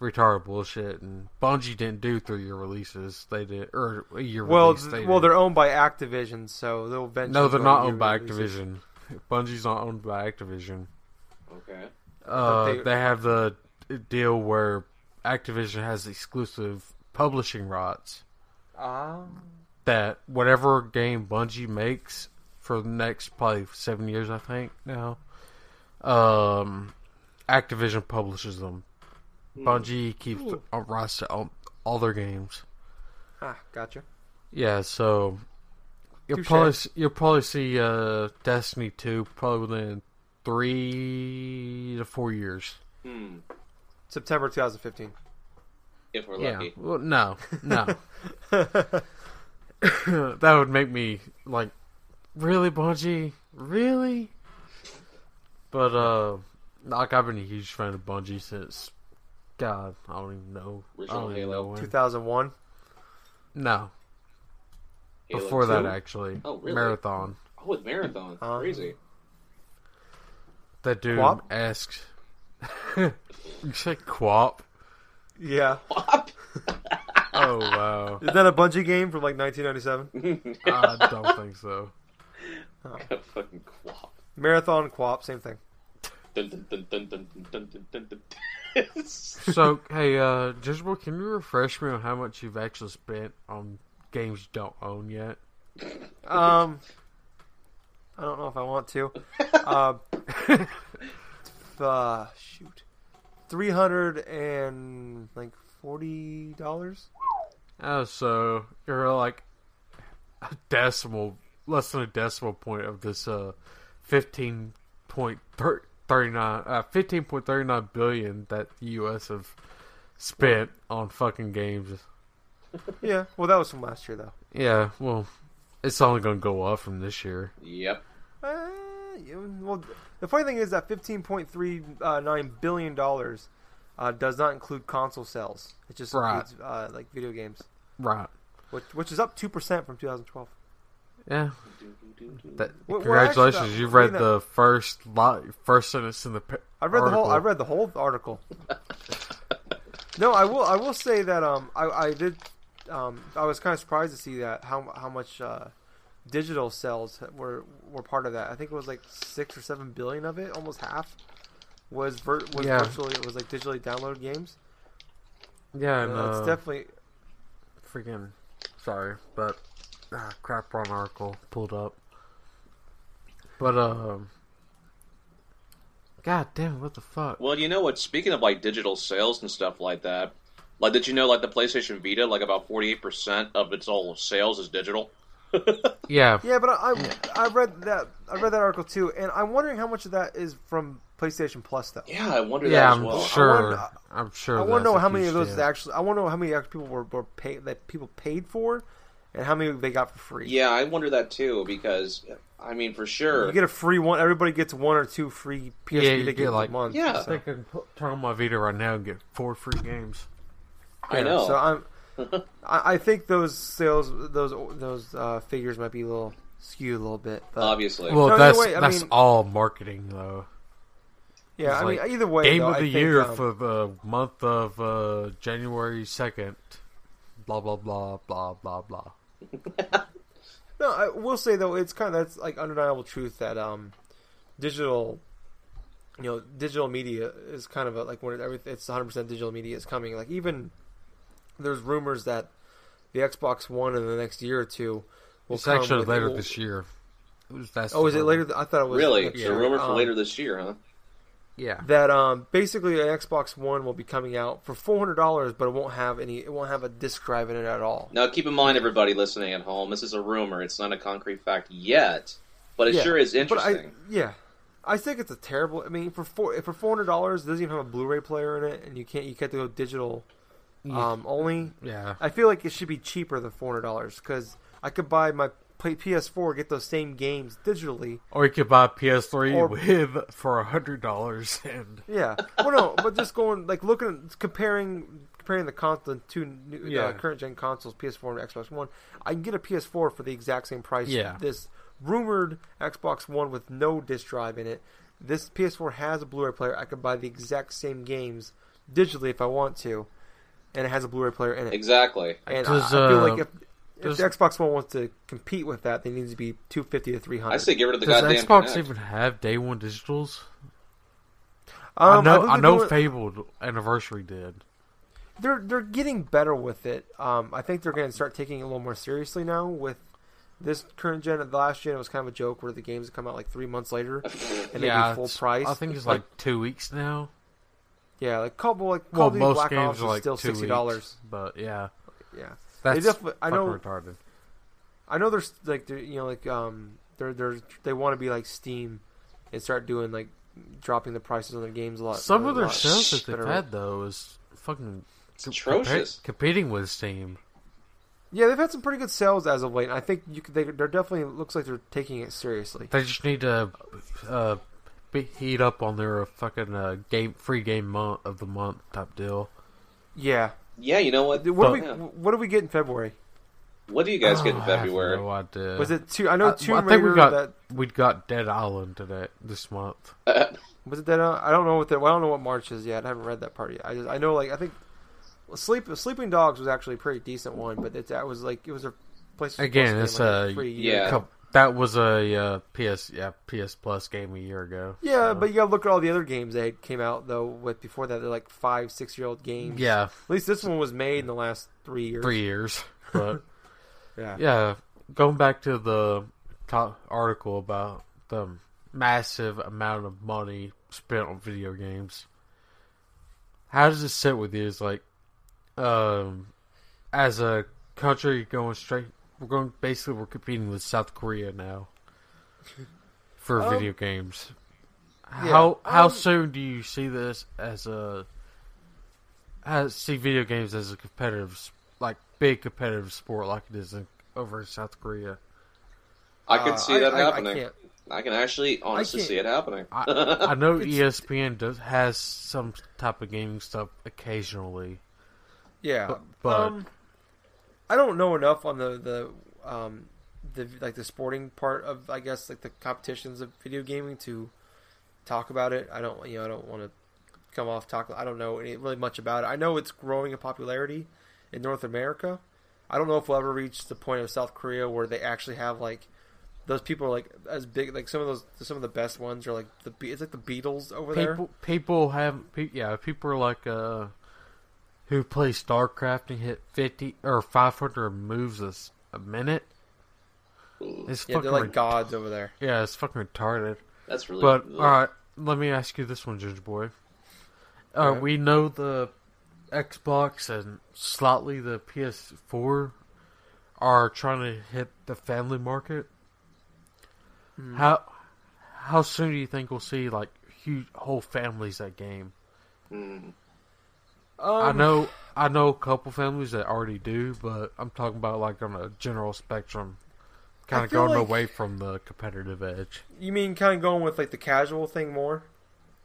retarded bullshit. And Bungie didn't do three year releases. They did or a year Well, release. They well, did. they're owned by Activision, so they'll eventually. no, they're not owned by releases. Activision. Bungie's not owned by Activision. Okay. Uh, they- they, have the deal where Activision has exclusive publishing rights. Ah, That whatever game Bungie makes for the next probably seven years, I think now, um, Activision publishes them. Bungie keeps the uh, rights to all, all their games. ah, gotcha. Yeah, so you'll Touche. probably s- you'll probably see uh, Destiny two probably within three to four years. Hmm. September 2015. If we're Yeah. lucky. Well, no, no. (laughs) (coughs) that would make me like, really, Bungie, really. But uh, like I've been a huge fan of Bungie since, God, I don't even know. Original even Halo. know when. 2001. No, Halo before that actually. Oh, really? Marathon. Oh, with Marathon. Uh, Crazy. That dude Quap? asked. (laughs) you said Quap? Yeah. What? (laughs) Oh wow. Is that a Bungie game from like 1997? I don't think so. Oh. Fucking quap. Marathon quap, same thing. So hey, uh, Jezebel, can you refresh me on how much you've actually spent on games you don't own yet? (laughs) Um, I don't know if I want to. (laughs) uh, (laughs) uh, shoot, three hundred and like forty dollars. Oh, so you're like a decimal less than a decimal point of this, uh, fifteen point thirty-nine, uh, fifteen point thirty-nine billion that the U.S. have spent on fucking games. (laughs) Yeah, well, that was from last year though. Yeah, well, it's only gonna go up from this year. Yep. Uh, yeah, well, the funny thing is that fifteen point three nine billion dollars uh, does not include console sales. It just Right. includes uh, like video games, Right. which which is up two percent from 2012. Yeah. That, Well, well, congratulations, actually, you've I read mean, the first li- first sentence in the. I read the whole. I article. read the whole article. no, I will. I will say that um, I, I did. Um, I was kind of surprised to see that how how much uh, digital sales were were part of that. I think it was like six or seven billion of it, almost half was vir- was Yeah. virtually it was like digitally downloaded games. Yeah, and Uh, it's uh, definitely freaking sorry, but ah, crap on article pulled up. But um, god damn, it, what the fuck? Well, you know what? Speaking of like digital sales and stuff like that, like did you know like the PlayStation Vita, like about forty eight percent of its all sales is digital. (laughs) Yeah, yeah. But I, I I read that I read that article too, and I'm wondering how much of that is from PlayStation Plus though. Yeah, I wonder yeah, that I'm well. sure. I'm sure. I want to know how many of those deal. actually. I want to know how many actual people were, were paid that people paid for, and how many they got for free. Yeah, I wonder that too because I mean for sure. You get a free one. Everybody gets one or two free PS Yeah, Vita you get, games like- a month. Yeah. I so, think I can put, turn on my Vita right now and get four free games. I know. So I'm. (laughs) I, I think those sales, those those uh, figures might be a little skewed a little bit. But obviously. Well, No, either that's way, I that's mean- all marketing though. yeah, it's I mean, either way, Game though, of the think, year um, for the month of uh, January second. Blah blah blah blah blah blah. No, I will say though, it's kind of that's like undeniable truth that um, digital, you know, digital media is kind of a, like when everything it's 100 percent digital media is coming. Like even there's rumors that the Xbox One in the next year or two will It's come actually later will- this year. It was Oh, is it rumor. later? I thought it was really, next the year. rumor for Um, later this year, huh? Yeah. that um basically an Xbox One will be coming out for four hundred dollars, but it won't have any. It won't have a disc drive in it at all. Now, keep in mind, everybody listening at home, this is a rumor. It's not a concrete fact yet, but it Yeah, sure is But interesting. I yeah, I think it's a terrible. I mean, for four for four hundred dollars, it doesn't even have a Blu-ray player in it, and you can't you can't go digital um, only. Yeah. I feel like it should be cheaper than four hundred dollars because I could buy my play PS4, get those same games digitally. Or you could buy a PS3 Or- with for a hundred dollars and (laughs) Yeah, well, no, but just going like looking at comparing comparing the con the two new, Yeah. uh, current gen consoles, PS4 and Xbox One. I can get a PS4 for the exact same price. Yeah. This rumored Xbox One with no disc drive in it. This PS4 has a Blu-ray player. I could buy the exact same games digitally if I want to, and it has a Blu-ray player in it. Exactly. And Does, I, I feel uh, like if, if does- the Xbox One wants to compete with that, they need to be two fifty to three hundred. I say get rid of the does goddamn Xbox Kinect. even have day one digitals? Um, I know believe I, know doing- Fable Anniversary did. they're they're getting better with it. Um, I think they're going to start taking it a little more seriously now. With this current gen, the last gen, it was kind of a joke where the games come out like three months later (laughs) and yeah, they be full price. I think it's like two weeks now. yeah, like couple like Call Well, of most Black games Ops are is like still sixty dollars, weeks, but yeah, Yeah, that's definitely- I fucking know- retarded. I know there's like they're, you know like um they're they're they want to be like Steam and start doing like dropping the prices on their games a lot. Some of their sales that they've better. had though is fucking It's compa- atrocious. competing with Steam. Yeah, they've had some pretty good sales as of late. and I think you could, they, they're definitely looks like they're taking it seriously. They just need to uh, be, heat up on their fucking uh, game free game month of the month type deal. Yeah. Yeah, you know what? What do we Yeah. what do we get in February? What do you guys get in Oh, I have February? No idea. Was it two? I know I, Tomb I think Raider. we got that we got Dead Island today this month. (laughs) was it that. Uh, I don't know what the. Well, I don't know what March is yet. I haven't read that part yet. I just I know like I think Sleep Sleeping Dogs was actually a pretty decent one, but it that was like it was a place Again, it's, a free Yeah. Couple- that was a uh, PS yeah PS Plus game a year ago. Yeah, so- but you gotta look at all the other games that came out though. With before that, they're like five, six year old games. yeah, At least this one was made in the last three years. three years. (laughs) But Yeah. yeah, going back to the top article about the massive amount of money spent on video games. How does it sit with you? Is like, um, as a country going straight, we're going basically we're competing with South Korea now for Um, video games. yeah, How how um, soon do you see this as a as see video games as a competitive like big competitive sport like it is in, over in South Korea? I could Uh, see that I, I, happening. I can't. I can actually honestly see it happening. I, I know (laughs) ESPN does has some type of gaming stuff occasionally. Yeah, But- but- um, I don't know enough on the the um the like the sporting part of I guess like the competitions of video gaming to talk about it. I don't you know I don't want to come off talk. I don't know any, really much about it. I know it's growing in popularity in North America. I don't know if we'll ever reach the point of South Korea where they actually have like those people are like as big like some of those some of the best ones are like the it's like the Beatles over there. People people have yeah people are like uh who play StarCraft and hit fifty or five hundred moves a minute. It's Yeah, they're like ret- gods over there. yeah, it's fucking retarded. That's really. But ugh. all right, let me ask you this one, Ginger Boy. Uh, Alright. We know the Xbox and slightly the PS4 are trying to hit the family market. Hmm. How how soon do you think we'll see like huge whole families that game? Mm. I Um, know I know a couple families that already do, but I'm talking about like on a general spectrum, kind I of going like- away from the competitive edge. You mean kind of going with like the casual thing more?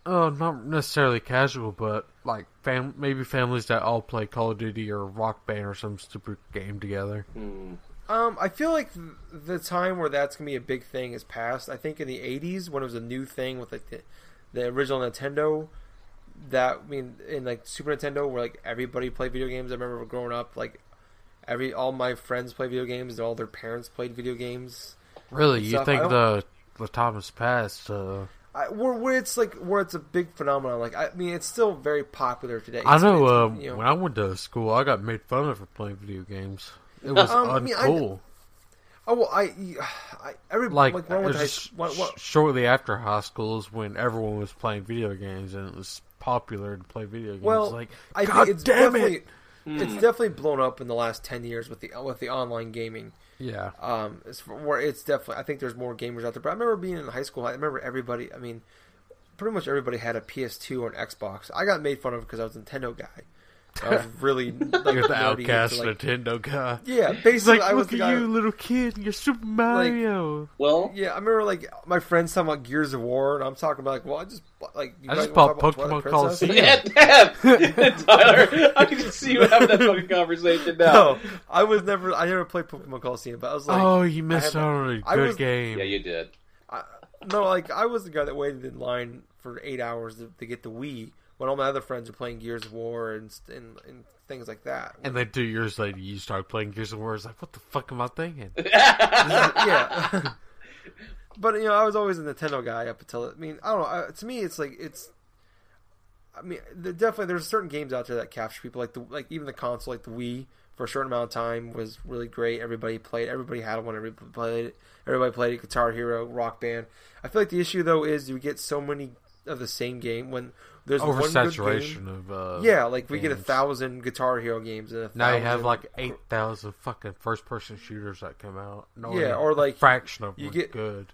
Oh, not necessarily casual, but like fam- maybe families that all play Call of Duty or Rock Band or some stupid game together. Mm. Um, I feel like th- the time where that's gonna be a big thing is past. I think in the '80s when it was a new thing with like the, the original Nintendo, that I mean in like Super Nintendo where like everybody played video games. I remember growing up like every all my friends played video games. and All their parents played video games. Really, you stuff. Think the the time has passed? Uh, I, where, where it's like where it's a big phenomenon. Like I mean, it's still very popular today. I know, it's, um, you know, when I went to school, I got made fun of for playing video games. It was Um, I mean, I- uncool. oh well, I, I every like, like when I it went to high was. What, what, shortly after high school is when everyone was playing video games and it was popular to play video games. Well, like, I God think it's damn definitely it! it's definitely blown up in the last ten years with the with the online gaming. Yeah, Um, it's where it's definitely I think there's more gamers out there. But I remember being in high school. I remember everybody. I mean, pretty much everybody had a PS2 or an Xbox. I got made fun of because I was a Nintendo guy. (laughs) I was really like, You're the outcast like, Nintendo guy. yeah, basically like, I was look the at guy. you, little kid. You're Super Mario. Well, Yeah, I remember like my friends talking about Gears of War, and I'm talking about like, well, I just like you I just bought talk about Pokemon Twilight Princess? Colosseum. yeah, (laughs) damn, (laughs) Tyler, I can just see you having that fucking conversation now. No, I was never. I never played Pokemon Colosseum, but I was like, oh, you missed out on a good was- game. Yeah, you did. I, no, like I was the guy that waited in line for eight hours to, to get the Wii when all my other friends are playing Gears of War and and, and things like that. And then two years later, you start playing Gears of War. It's like, what the fuck am I thinking? (laughs) yeah. (laughs) but you know, I was always a Nintendo guy up until I mean, I don't know. I, to me, it's like it's. I mean, there definitely there's certain games out there that capture people, like the like even the console, like the Wii, for a short amount of time was really great. Everybody played, everybody had one, everybody played it, everybody played it. Guitar Hero, Rock Band. I feel like the issue though is you get so many of the same game when there's one good game. Of uh, Yeah, like we get a thousand Guitar Hero games and a Now you have like eight thousand fucking first-person shooters that come out. No, Yeah, or, like, fraction of you get- good.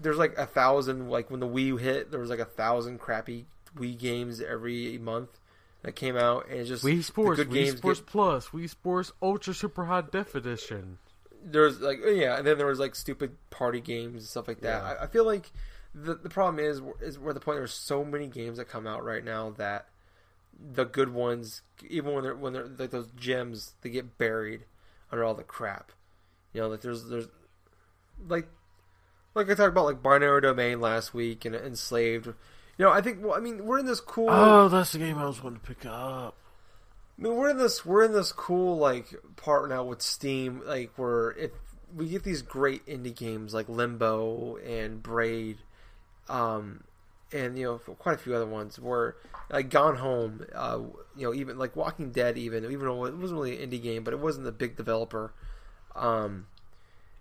there's like a thousand like when the Wii hit, there was like a thousand crappy Wii games every month that came out, and just Wii Sports, good Wii games Sports get- Plus, Wii Sports Ultra Super High Definition. there's like yeah, and then there was like stupid party games and stuff like that. Yeah. I, I feel like the the problem is is where the point there's so many games that come out right now that the good ones, even when they're when they're like those gems, they get buried under all the crap. You know, like there's there's like like I talked about like binary domain last week and enslaved. You know, I think well, I mean we're in this cool. Oh, that's the game I was wanting to pick up. I mean, we're in this we're in this cool like part now with Steam, like where if we get these great indie games like Limbo and Braid, um, and you know quite a few other ones were like Gone Home, uh, you know even like Walking Dead, even even though it wasn't really an indie game, but it wasn't a big developer. Um,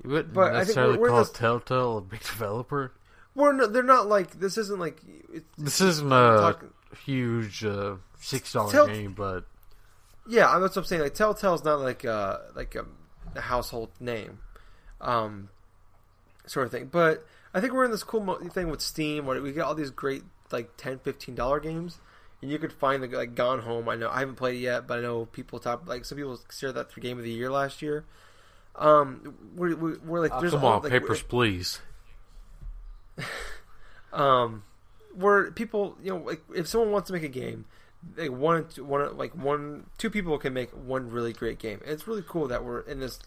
You wouldn't But I think necessarily we're- we're call this- Telltale a big (laughs) developer. we're no, they're not like this isn't like it's, This isn't a talking- huge uh, six dollar Tell- game, but Yeah, that's what I'm saying. Like Telltale's not like a like a, a household name, um, sort of thing. But I think we're in this cool mo- thing with Steam where we get all these great like 10 15 dollar games, and you could find the like Gone Home. I know I haven't played it yet, but I know people talk like some people consider that for game of the year last year. Um, we're, we're, we're like there's come all, on, like, papers, please. (laughs) um, where people, you know, like if someone wants to make a game, like one, one, like one, two people can make one really great game. And it's really cool that we're in this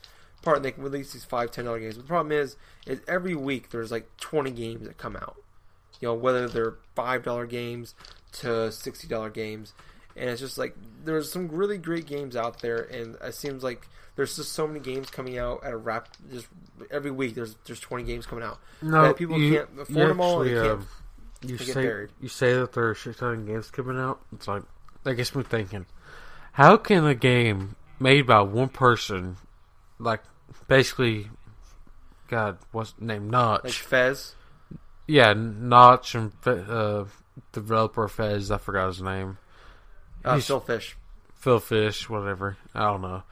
part and they can release these five, ten dollar games. But the problem is, is every week there's like twenty games that come out. You know, whether they're five dollar games to sixty dollar games, and it's just like there's some really great games out there, and it seems like there's just so many games coming out at a rap. Just every week there's there's twenty games coming out. No, that people you- can't afford you them all. And they can't um, you they get say buried. you say that there are shit ton of games coming out. It's like that gets me thinking: How can a game made by one person, like basically, God, what's the name Notch? like Fez. yeah, Notch and uh, developer Fez. I forgot his name. Uh, He's- Phil Fish, Phil Fish, whatever. I don't know. like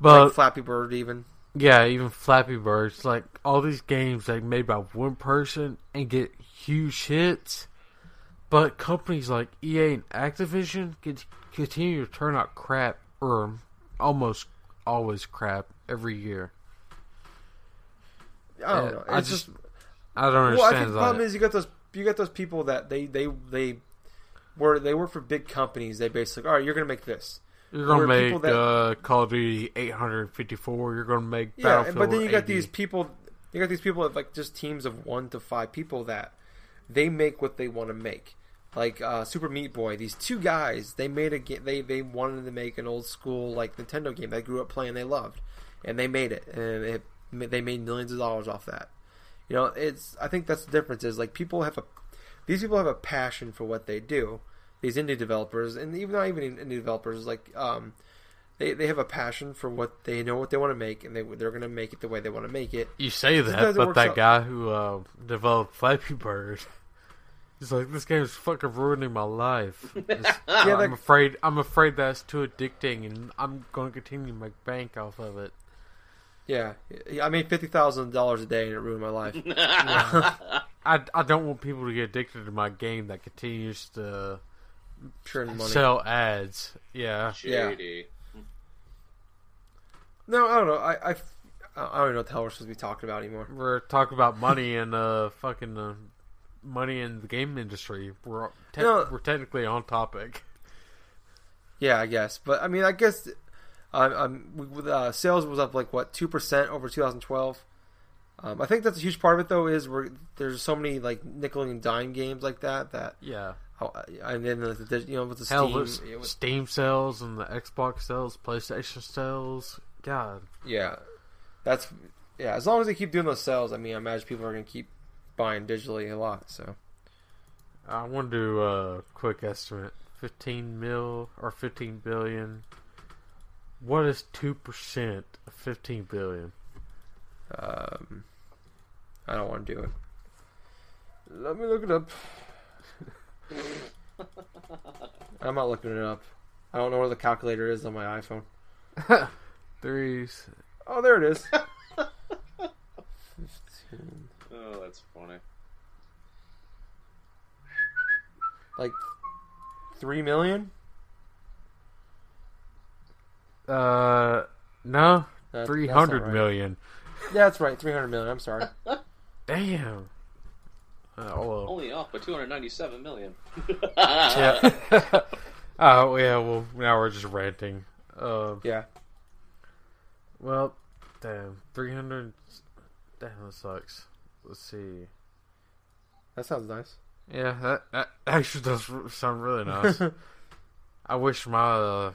But Flappy Bird, even. Yeah, even Flappy Birds, like all these games like made by one person and get huge hits, but companies like EA and Activision continue to turn out crap or almost always crap every year. I don't know. I just- just, I don't well. I understand think the problem is you got those you got those people that they they they were they work for big companies. They basically all right. You're gonna make this. You're gonna where make that- uh, Call of Duty 854. You're gonna make Yeah, Battlefield. but then you got 80. these people. You got these people that like just teams of one to five people that they make what they want to make. Like uh, Super Meat Boy, these two guys, they made a game. They they wanted to make an old school like Nintendo game they grew up playing, they loved, and they made it, and it, they made millions of dollars off that. You know, it's I think that's the difference. Is like people have a these people have a passion for what they do. These indie developers, and even not even indie developers, like um, they they have a passion for what they know what they want to make, and they they're going to make it the way they want to make it. You say that, Sometimes but that out- guy who uh, developed Flappy Bird, (laughs) he's like, this game's fucking ruining my life. (laughs) Yeah, I'm that- afraid. I'm afraid that's too addicting, and I'm going to continue to make bank off of it. Yeah, I made fifty thousand dollars a day, and it ruined my life. (laughs) I, I don't want people to get addicted to my game that continues to churn money. sell ads. Yeah. Yeah. Shady. no, I don't know. I, I, I don't know what the hell we're supposed to be talking about anymore. We're talking about money and uh fucking uh, money in the game industry. We're te- No. we're technically on topic. Yeah, I guess. But I mean, I guess um, uh, sales was up like what two percent over 2012. Um, I think that's a huge part of it, though. Is where there's so many like nickel and dime games like that that, Yeah. and then the, the, you know with the Hell, Steam, it was- Steam sales and the Xbox sales, PlayStation sales. God. yeah, that's yeah. As long as they keep doing those sales, I mean, I imagine people are gonna keep buying digitally a lot. So I want to do a quick estimate. 15 mil or 15 billion. What is 2% of 15 billion? um, I don't want to do it. Let me look it up. (laughs) I'm not looking it up. I don't know where the calculator is on my iPhone. (laughs) Threes. Oh, there it is. (laughs) 15. Oh, that's funny. Like three million? Uh, no. That- Three that's not right. million. Yeah, that's right. Three hundred million. I'm sorry. (laughs) Damn. Uh, well. Only off by 297 million. Yeah. (laughs) (laughs) oh yeah. Well, now we're just ranting. Uh, Yeah. well, damn. Three hundred. Damn, that sucks. Let's see. That sounds nice. Yeah, that, that actually does sound really nice. I wish my uh,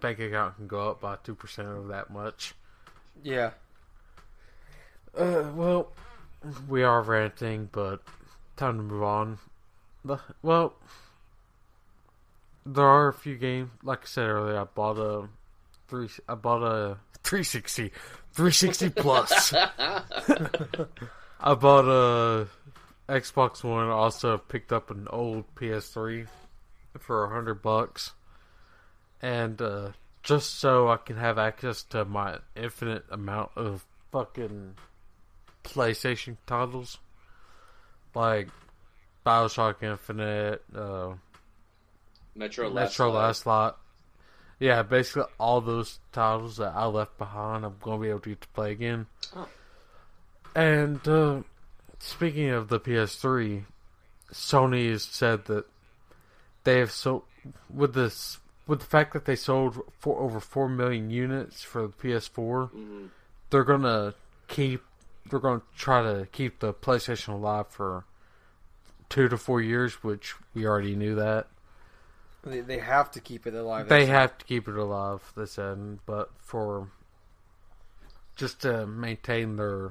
bank account can go up by two percent of that much. Yeah. Uh, well, we are ranting, but time to move on. The, well, there are a few games. Like I said earlier, I bought a three. I bought a 360, 360 plus. (laughs) I bought a Xbox One. Also picked up an old PS3 for a hundred bucks, and uh, just so I can have access to my infinite amount of fucking PlayStation titles, like Bioshock Infinite, uh, Metro Last Metro Light. Last Lot. Yeah, basically all those titles that I left behind, I'm to be able to get to play again. Oh. And uh, speaking of the PS3, Sony has said that they have so with this with the fact that they sold for over four million units for the PS4. Mhm. They're gonna keep. They're gonna try to keep the PlayStation alive for two to four years, which we already knew that. They, they have to keep it alive. They have to keep it alive, they said, but for just to maintain their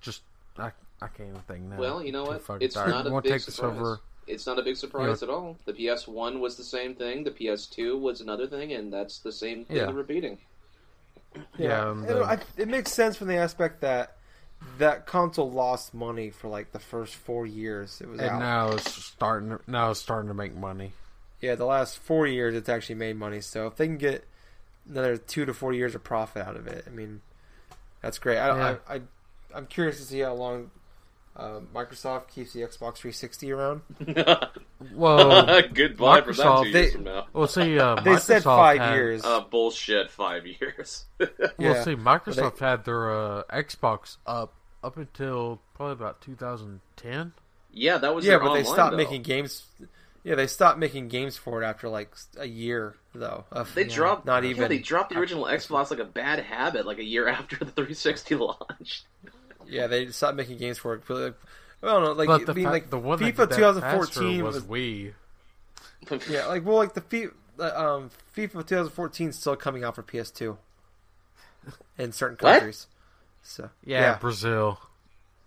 just I I can't even think now. Well, you know what? It's tired. not a big take this surprise. over. It's not a big surprise at all. The PS1 was the same thing. The PS2 was another thing, and that's the same thing Yeah. repeating. Yeah, and, It- uh, I, it makes sense from the aspect that that console lost money for like the first four years it was and out. now it's starting. To, now it's starting to make money. Yeah, the last four years it's actually made money. So if they can get another two to four years of profit out of it, I mean, that's great. I, Yeah. I, I I'm curious to see how long uh, Microsoft keeps the Xbox 360 around. (laughs) Well, (laughs) Goodbye from that Microsoft- two they- years from now. we'll see. Uh, (laughs) They said five had- years. Uh, bullshit. Five years. We'll see. Microsoft had their uh, Xbox up up until probably about 2010. yeah, that was yeah, their but they stopped though. making games. Yeah, they stopped making games for it after like a year, though. Of, They dropped. Not Yeah, even- they dropped the original Xbox like a bad habit, like a year after the 360 launched. Yeah, they stopped making games for it. But, like, well, no, like but the I mean, fa- like the one that FIFA did that 2014 faster was was Wii. (laughs) yeah, like well, like the FIFA, um, FIFA 2014 is still coming out for PS2 in certain What? countries. So Yeah, yeah, Brazil.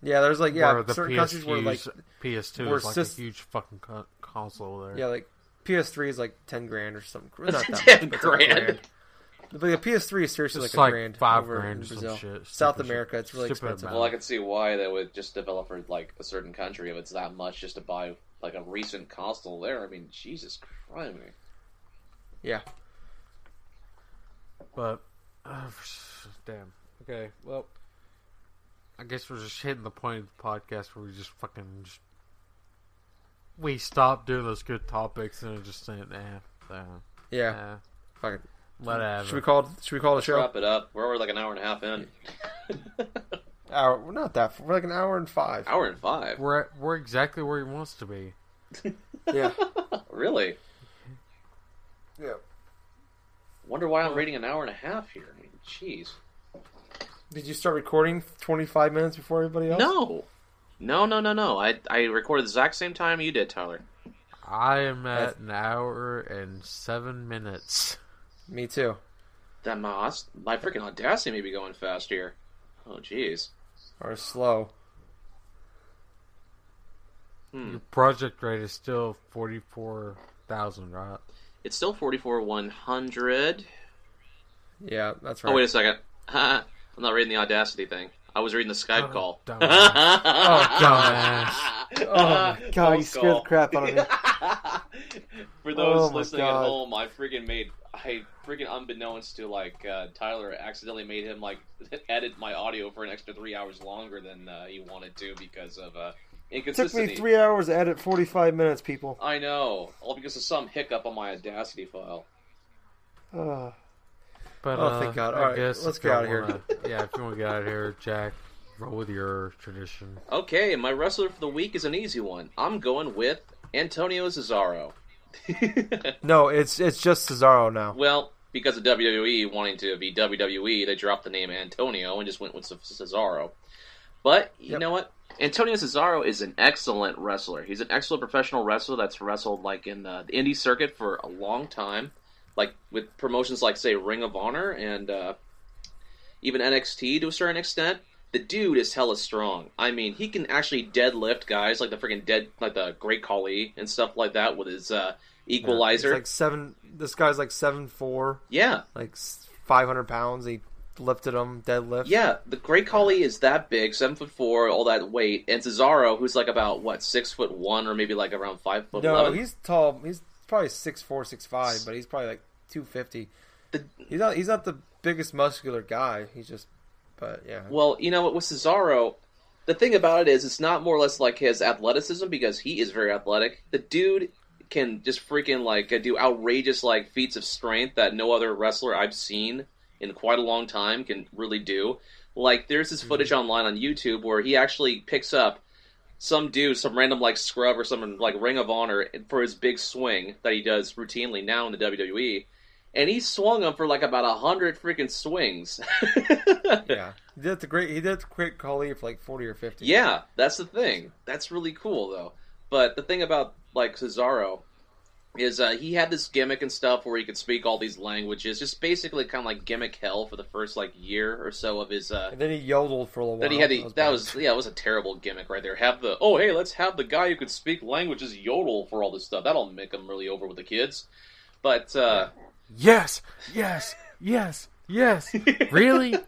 yeah, there's like yeah, where the certain PS2 countries where like PS2 where is like sys- a huge fucking co- console there. yeah, like PS3 is like 10 grand or something. Not (laughs) that 10 much, but it's like a grand. But the PS3 is seriously It's like a like grand five over grand in or some Brazil. shit. South Stupid America, it's really expensive. amount. Well, I could see why they would just develop for like a certain country if it's that much just to buy like a recent console there. I mean, Jesus Christ. Yeah, But uh, (sighs) damn. Okay, well, I guess we're just hitting the point of the podcast where we just fucking just we stopped doing those good topics and just saying, eh, eh, Yeah. eh, Fuck it. let it have Should we call it? Should we call it a Let's show? wrap it up. We're already like an hour and a half in. (laughs) Hour. We're not that. We're like an hour and five. hour and five. We're at, we're exactly where he wants to be. (laughs) Yeah. (laughs) Really? yeah. Wonder why I'm rating an hour and a half here. I mean, jeez. Did you start recording 25 minutes before everybody else? No. No, no, no, no. I I recorded the exact same time you did, Tyler. I am at an hour and seven minutes. Me too. That my my freaking audacity may be going fast here. Oh, jeez. Or slow. Hmm. Your project rate is still forty four thousand, right? It's still 44 100. Yeah, that's right. Oh, wait a second. (laughs) I'm not reading the audacity thing. I was reading the Skype (laughs) Oh, call. dumbass. oh, (laughs) Oh my god, you scared the crap out of me. For those Oh listening at home, I freaking made I freaking unbeknownst to like uh, Tyler, accidentally made him like (laughs) edit my audio for an extra three hours longer than uh, he wanted to because of uh, It took me three hours to edit 45 minutes, people. I know, all because of some hiccup on my Audacity file. Uh, But Oh, uh, thank God. I All right, guess let's get y'all out of here. yeah, if you want to get out of here, Jack, roll with your tradition. Okay, my wrestler for the week is an easy one. I'm going with Antonio Cesaro. (laughs) no, it's it's just Cesaro now. Well, because of WWE wanting to be WWE, they dropped the name Antonio and just went with Cesaro. But you Yep. know what? Antonio Cesaro is an excellent wrestler. He's an excellent professional wrestler that's wrestled like in the, the indie circuit for a long time, like with promotions like say Ring of Honor and uh, even NXT to a certain extent. The dude is hella strong. I mean, he can actually deadlift guys like the freaking dead, like the Great Khali and stuff like that with his uh, Equalizer. like seven. This guy's like seven four, yeah, like 500 pounds. He lifted him, deadlift. Yeah, the Great Khali is that big, seven foot four, all that weight, and Cesaro, who's like about what six foot one or maybe like around five foot No, eleven. he's tall. He's probably six four, six five, but he's probably like 250. He's not. He's not the biggest muscular guy. He's just. But yeah. Well, you know what with Cesaro, the thing about it is, it's not more or less like his athleticism because he is very athletic. The dude can just freaking like uh, do outrageous like feats of strength that no other wrestler I've seen in quite a long time can really do. Like there's this footage online on YouTube where he actually picks up some dude, some random like scrub or some like Ring of Honor for his big swing that he does routinely now in the WWE. And he swung him for like about a hundred freaking swings. (laughs) yeah. He did the great. He did the great Khali for like 40 or 50. Yeah, that's the thing. That's really cool though. But the thing about like Cesaro is uh, he had this gimmick and stuff where he could speak all these languages, just basically kind of like gimmick hell for the first like year or so of his. Uh, And then he yodeled for a little while. that he had the, was that was yeah, it was a terrible gimmick right there. Have the oh hey, let's have the guy who could speak languages yodel for all this stuff. That'll make him really over with the kids. But uh, Yes, yes, yes, yes. (laughs) really? (laughs)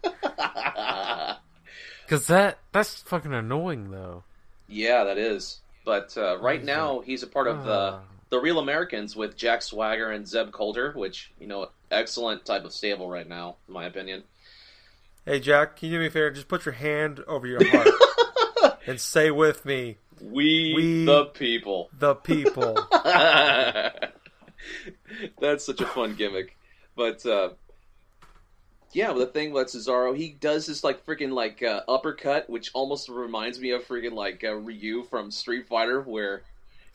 Because that that's fucking annoying though. yeah, that is. But uh, right now he's a part of the Ah. the Real Americans with Jack Swagger and Zeb Colter, which you know, excellent type of stable right now, in my opinion. Hey Jack, can you do me a favor? Just put your hand over your heart (laughs) and say with me, We, We- the people. the people. (laughs) That's such a fun gimmick. But uh, yeah, but the thing about Cesaro, he does this like freaking like uh, uppercut, which almost reminds me of freaking like uh, Ryu from Street Fighter, where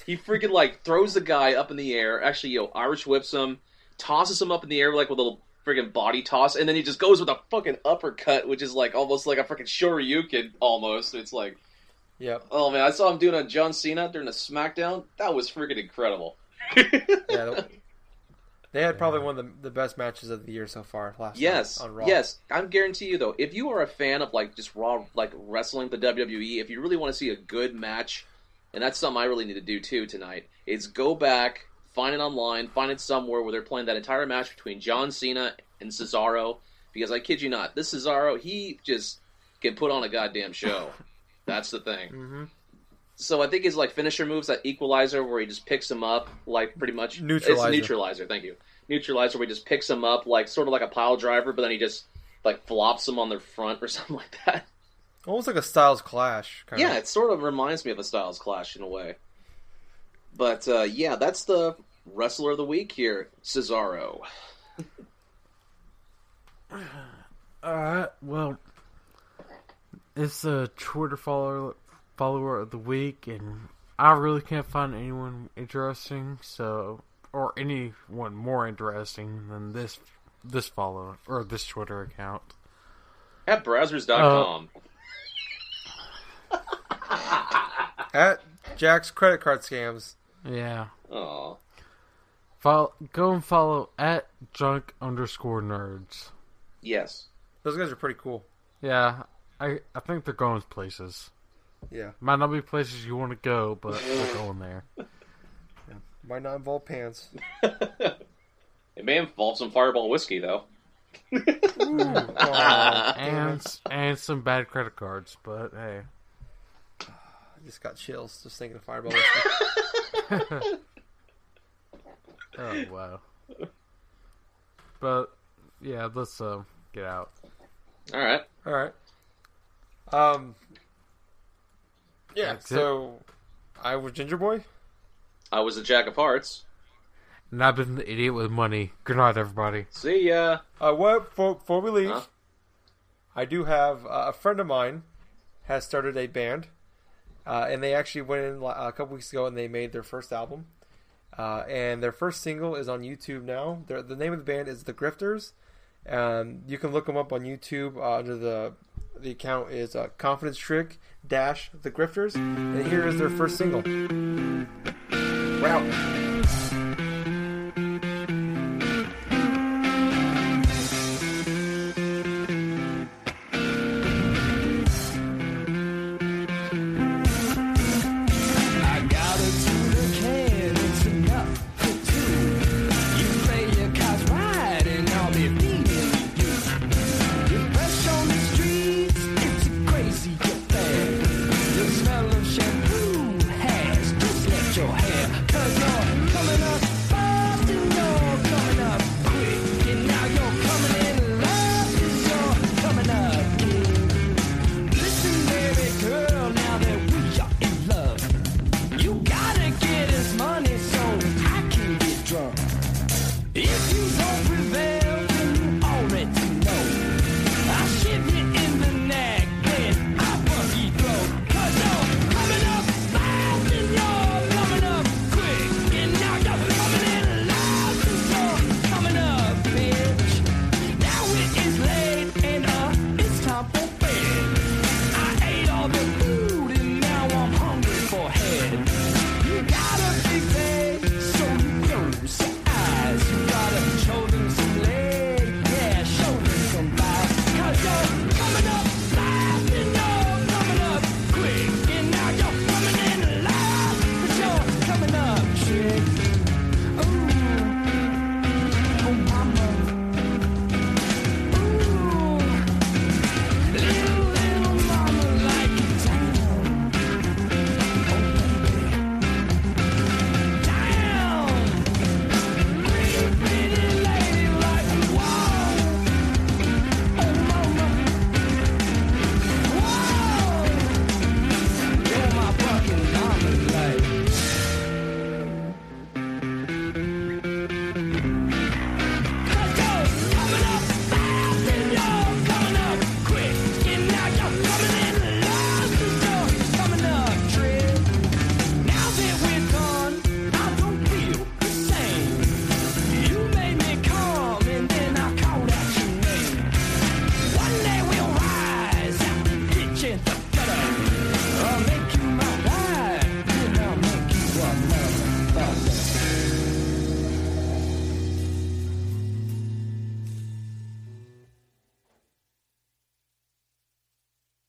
he freaking like throws the guy up in the air. Actually, yo, Irish whips him, tosses him up in the air like with a little freaking body toss, and then he just goes with a fucking uppercut, which is like almost like a freaking Shoryuken almost. It's like, Yep. oh man, I saw him doing on John Cena during the SmackDown. That was freaking incredible. Yeah. (laughs) the- They had probably one of the, the best matches of the year so far. Last Yes, on Raw. yes. I'm guarantee you though, if you are a fan of like just raw like wrestling the WWE, if you really want to see a good match, and that's something I really need to do too tonight, is go back, find it online, find it somewhere where they're playing that entire match between John Cena and Cesaro. Because I kid you not, this Cesaro, he just can put on a goddamn show. (laughs) that's the thing. hmm So I think his like finisher moves that equalizer where he just picks him up like pretty much Neutralizer. It's neutralizer, thank you. Neutralizer where he just picks him up like sort of like a pile driver, but then he just like flops them on their front or (laughs) something like that. Almost like a Styles Clash. Kind Yeah, Of. it sort of reminds me of a Styles Clash in a way. but uh, yeah, that's the wrestler of the week here, Cesaro. (sighs) Alright, well, it's a Twitter follower follower of the week, and I really can't find anyone interesting, so or anyone more interesting than this this follower or this Twitter account. At Browsers.com. Uh, (laughs) at Jack's credit card scams. Yeah, Aw. follow, go and follow at junk underscore nerds. Yes. Those guys are pretty cool. Yeah, I I think they're going places. Yeah. Might not be places you want to go, but they're (laughs) going there. Might not involve pants. (laughs) It may involve some Fireball whiskey, though. Aw, (laughs) damn and and some bad credit cards, but hey. (sighs) I just got chills just thinking of Fireball. whiskey. Oh wow. But yeah, let's uh, get out. All right. All right. Um. Yeah. That's it. so, I was Ginger Boy. I was a Jack of Hearts. And I've been the idiot with money. Good night, everybody. See ya. Uh, what before, before we leave, Huh? I do have uh, a friend of mine has started a band, uh, and they actually went in a couple weeks ago and they made their first album, uh, and their first single is on YouTube now. Their, the name of the band is The Grifters. Um, you can look them up on YouTube uh, under the the account is uh, Confidence Trick dash The Grifters, and here is their first single. Route.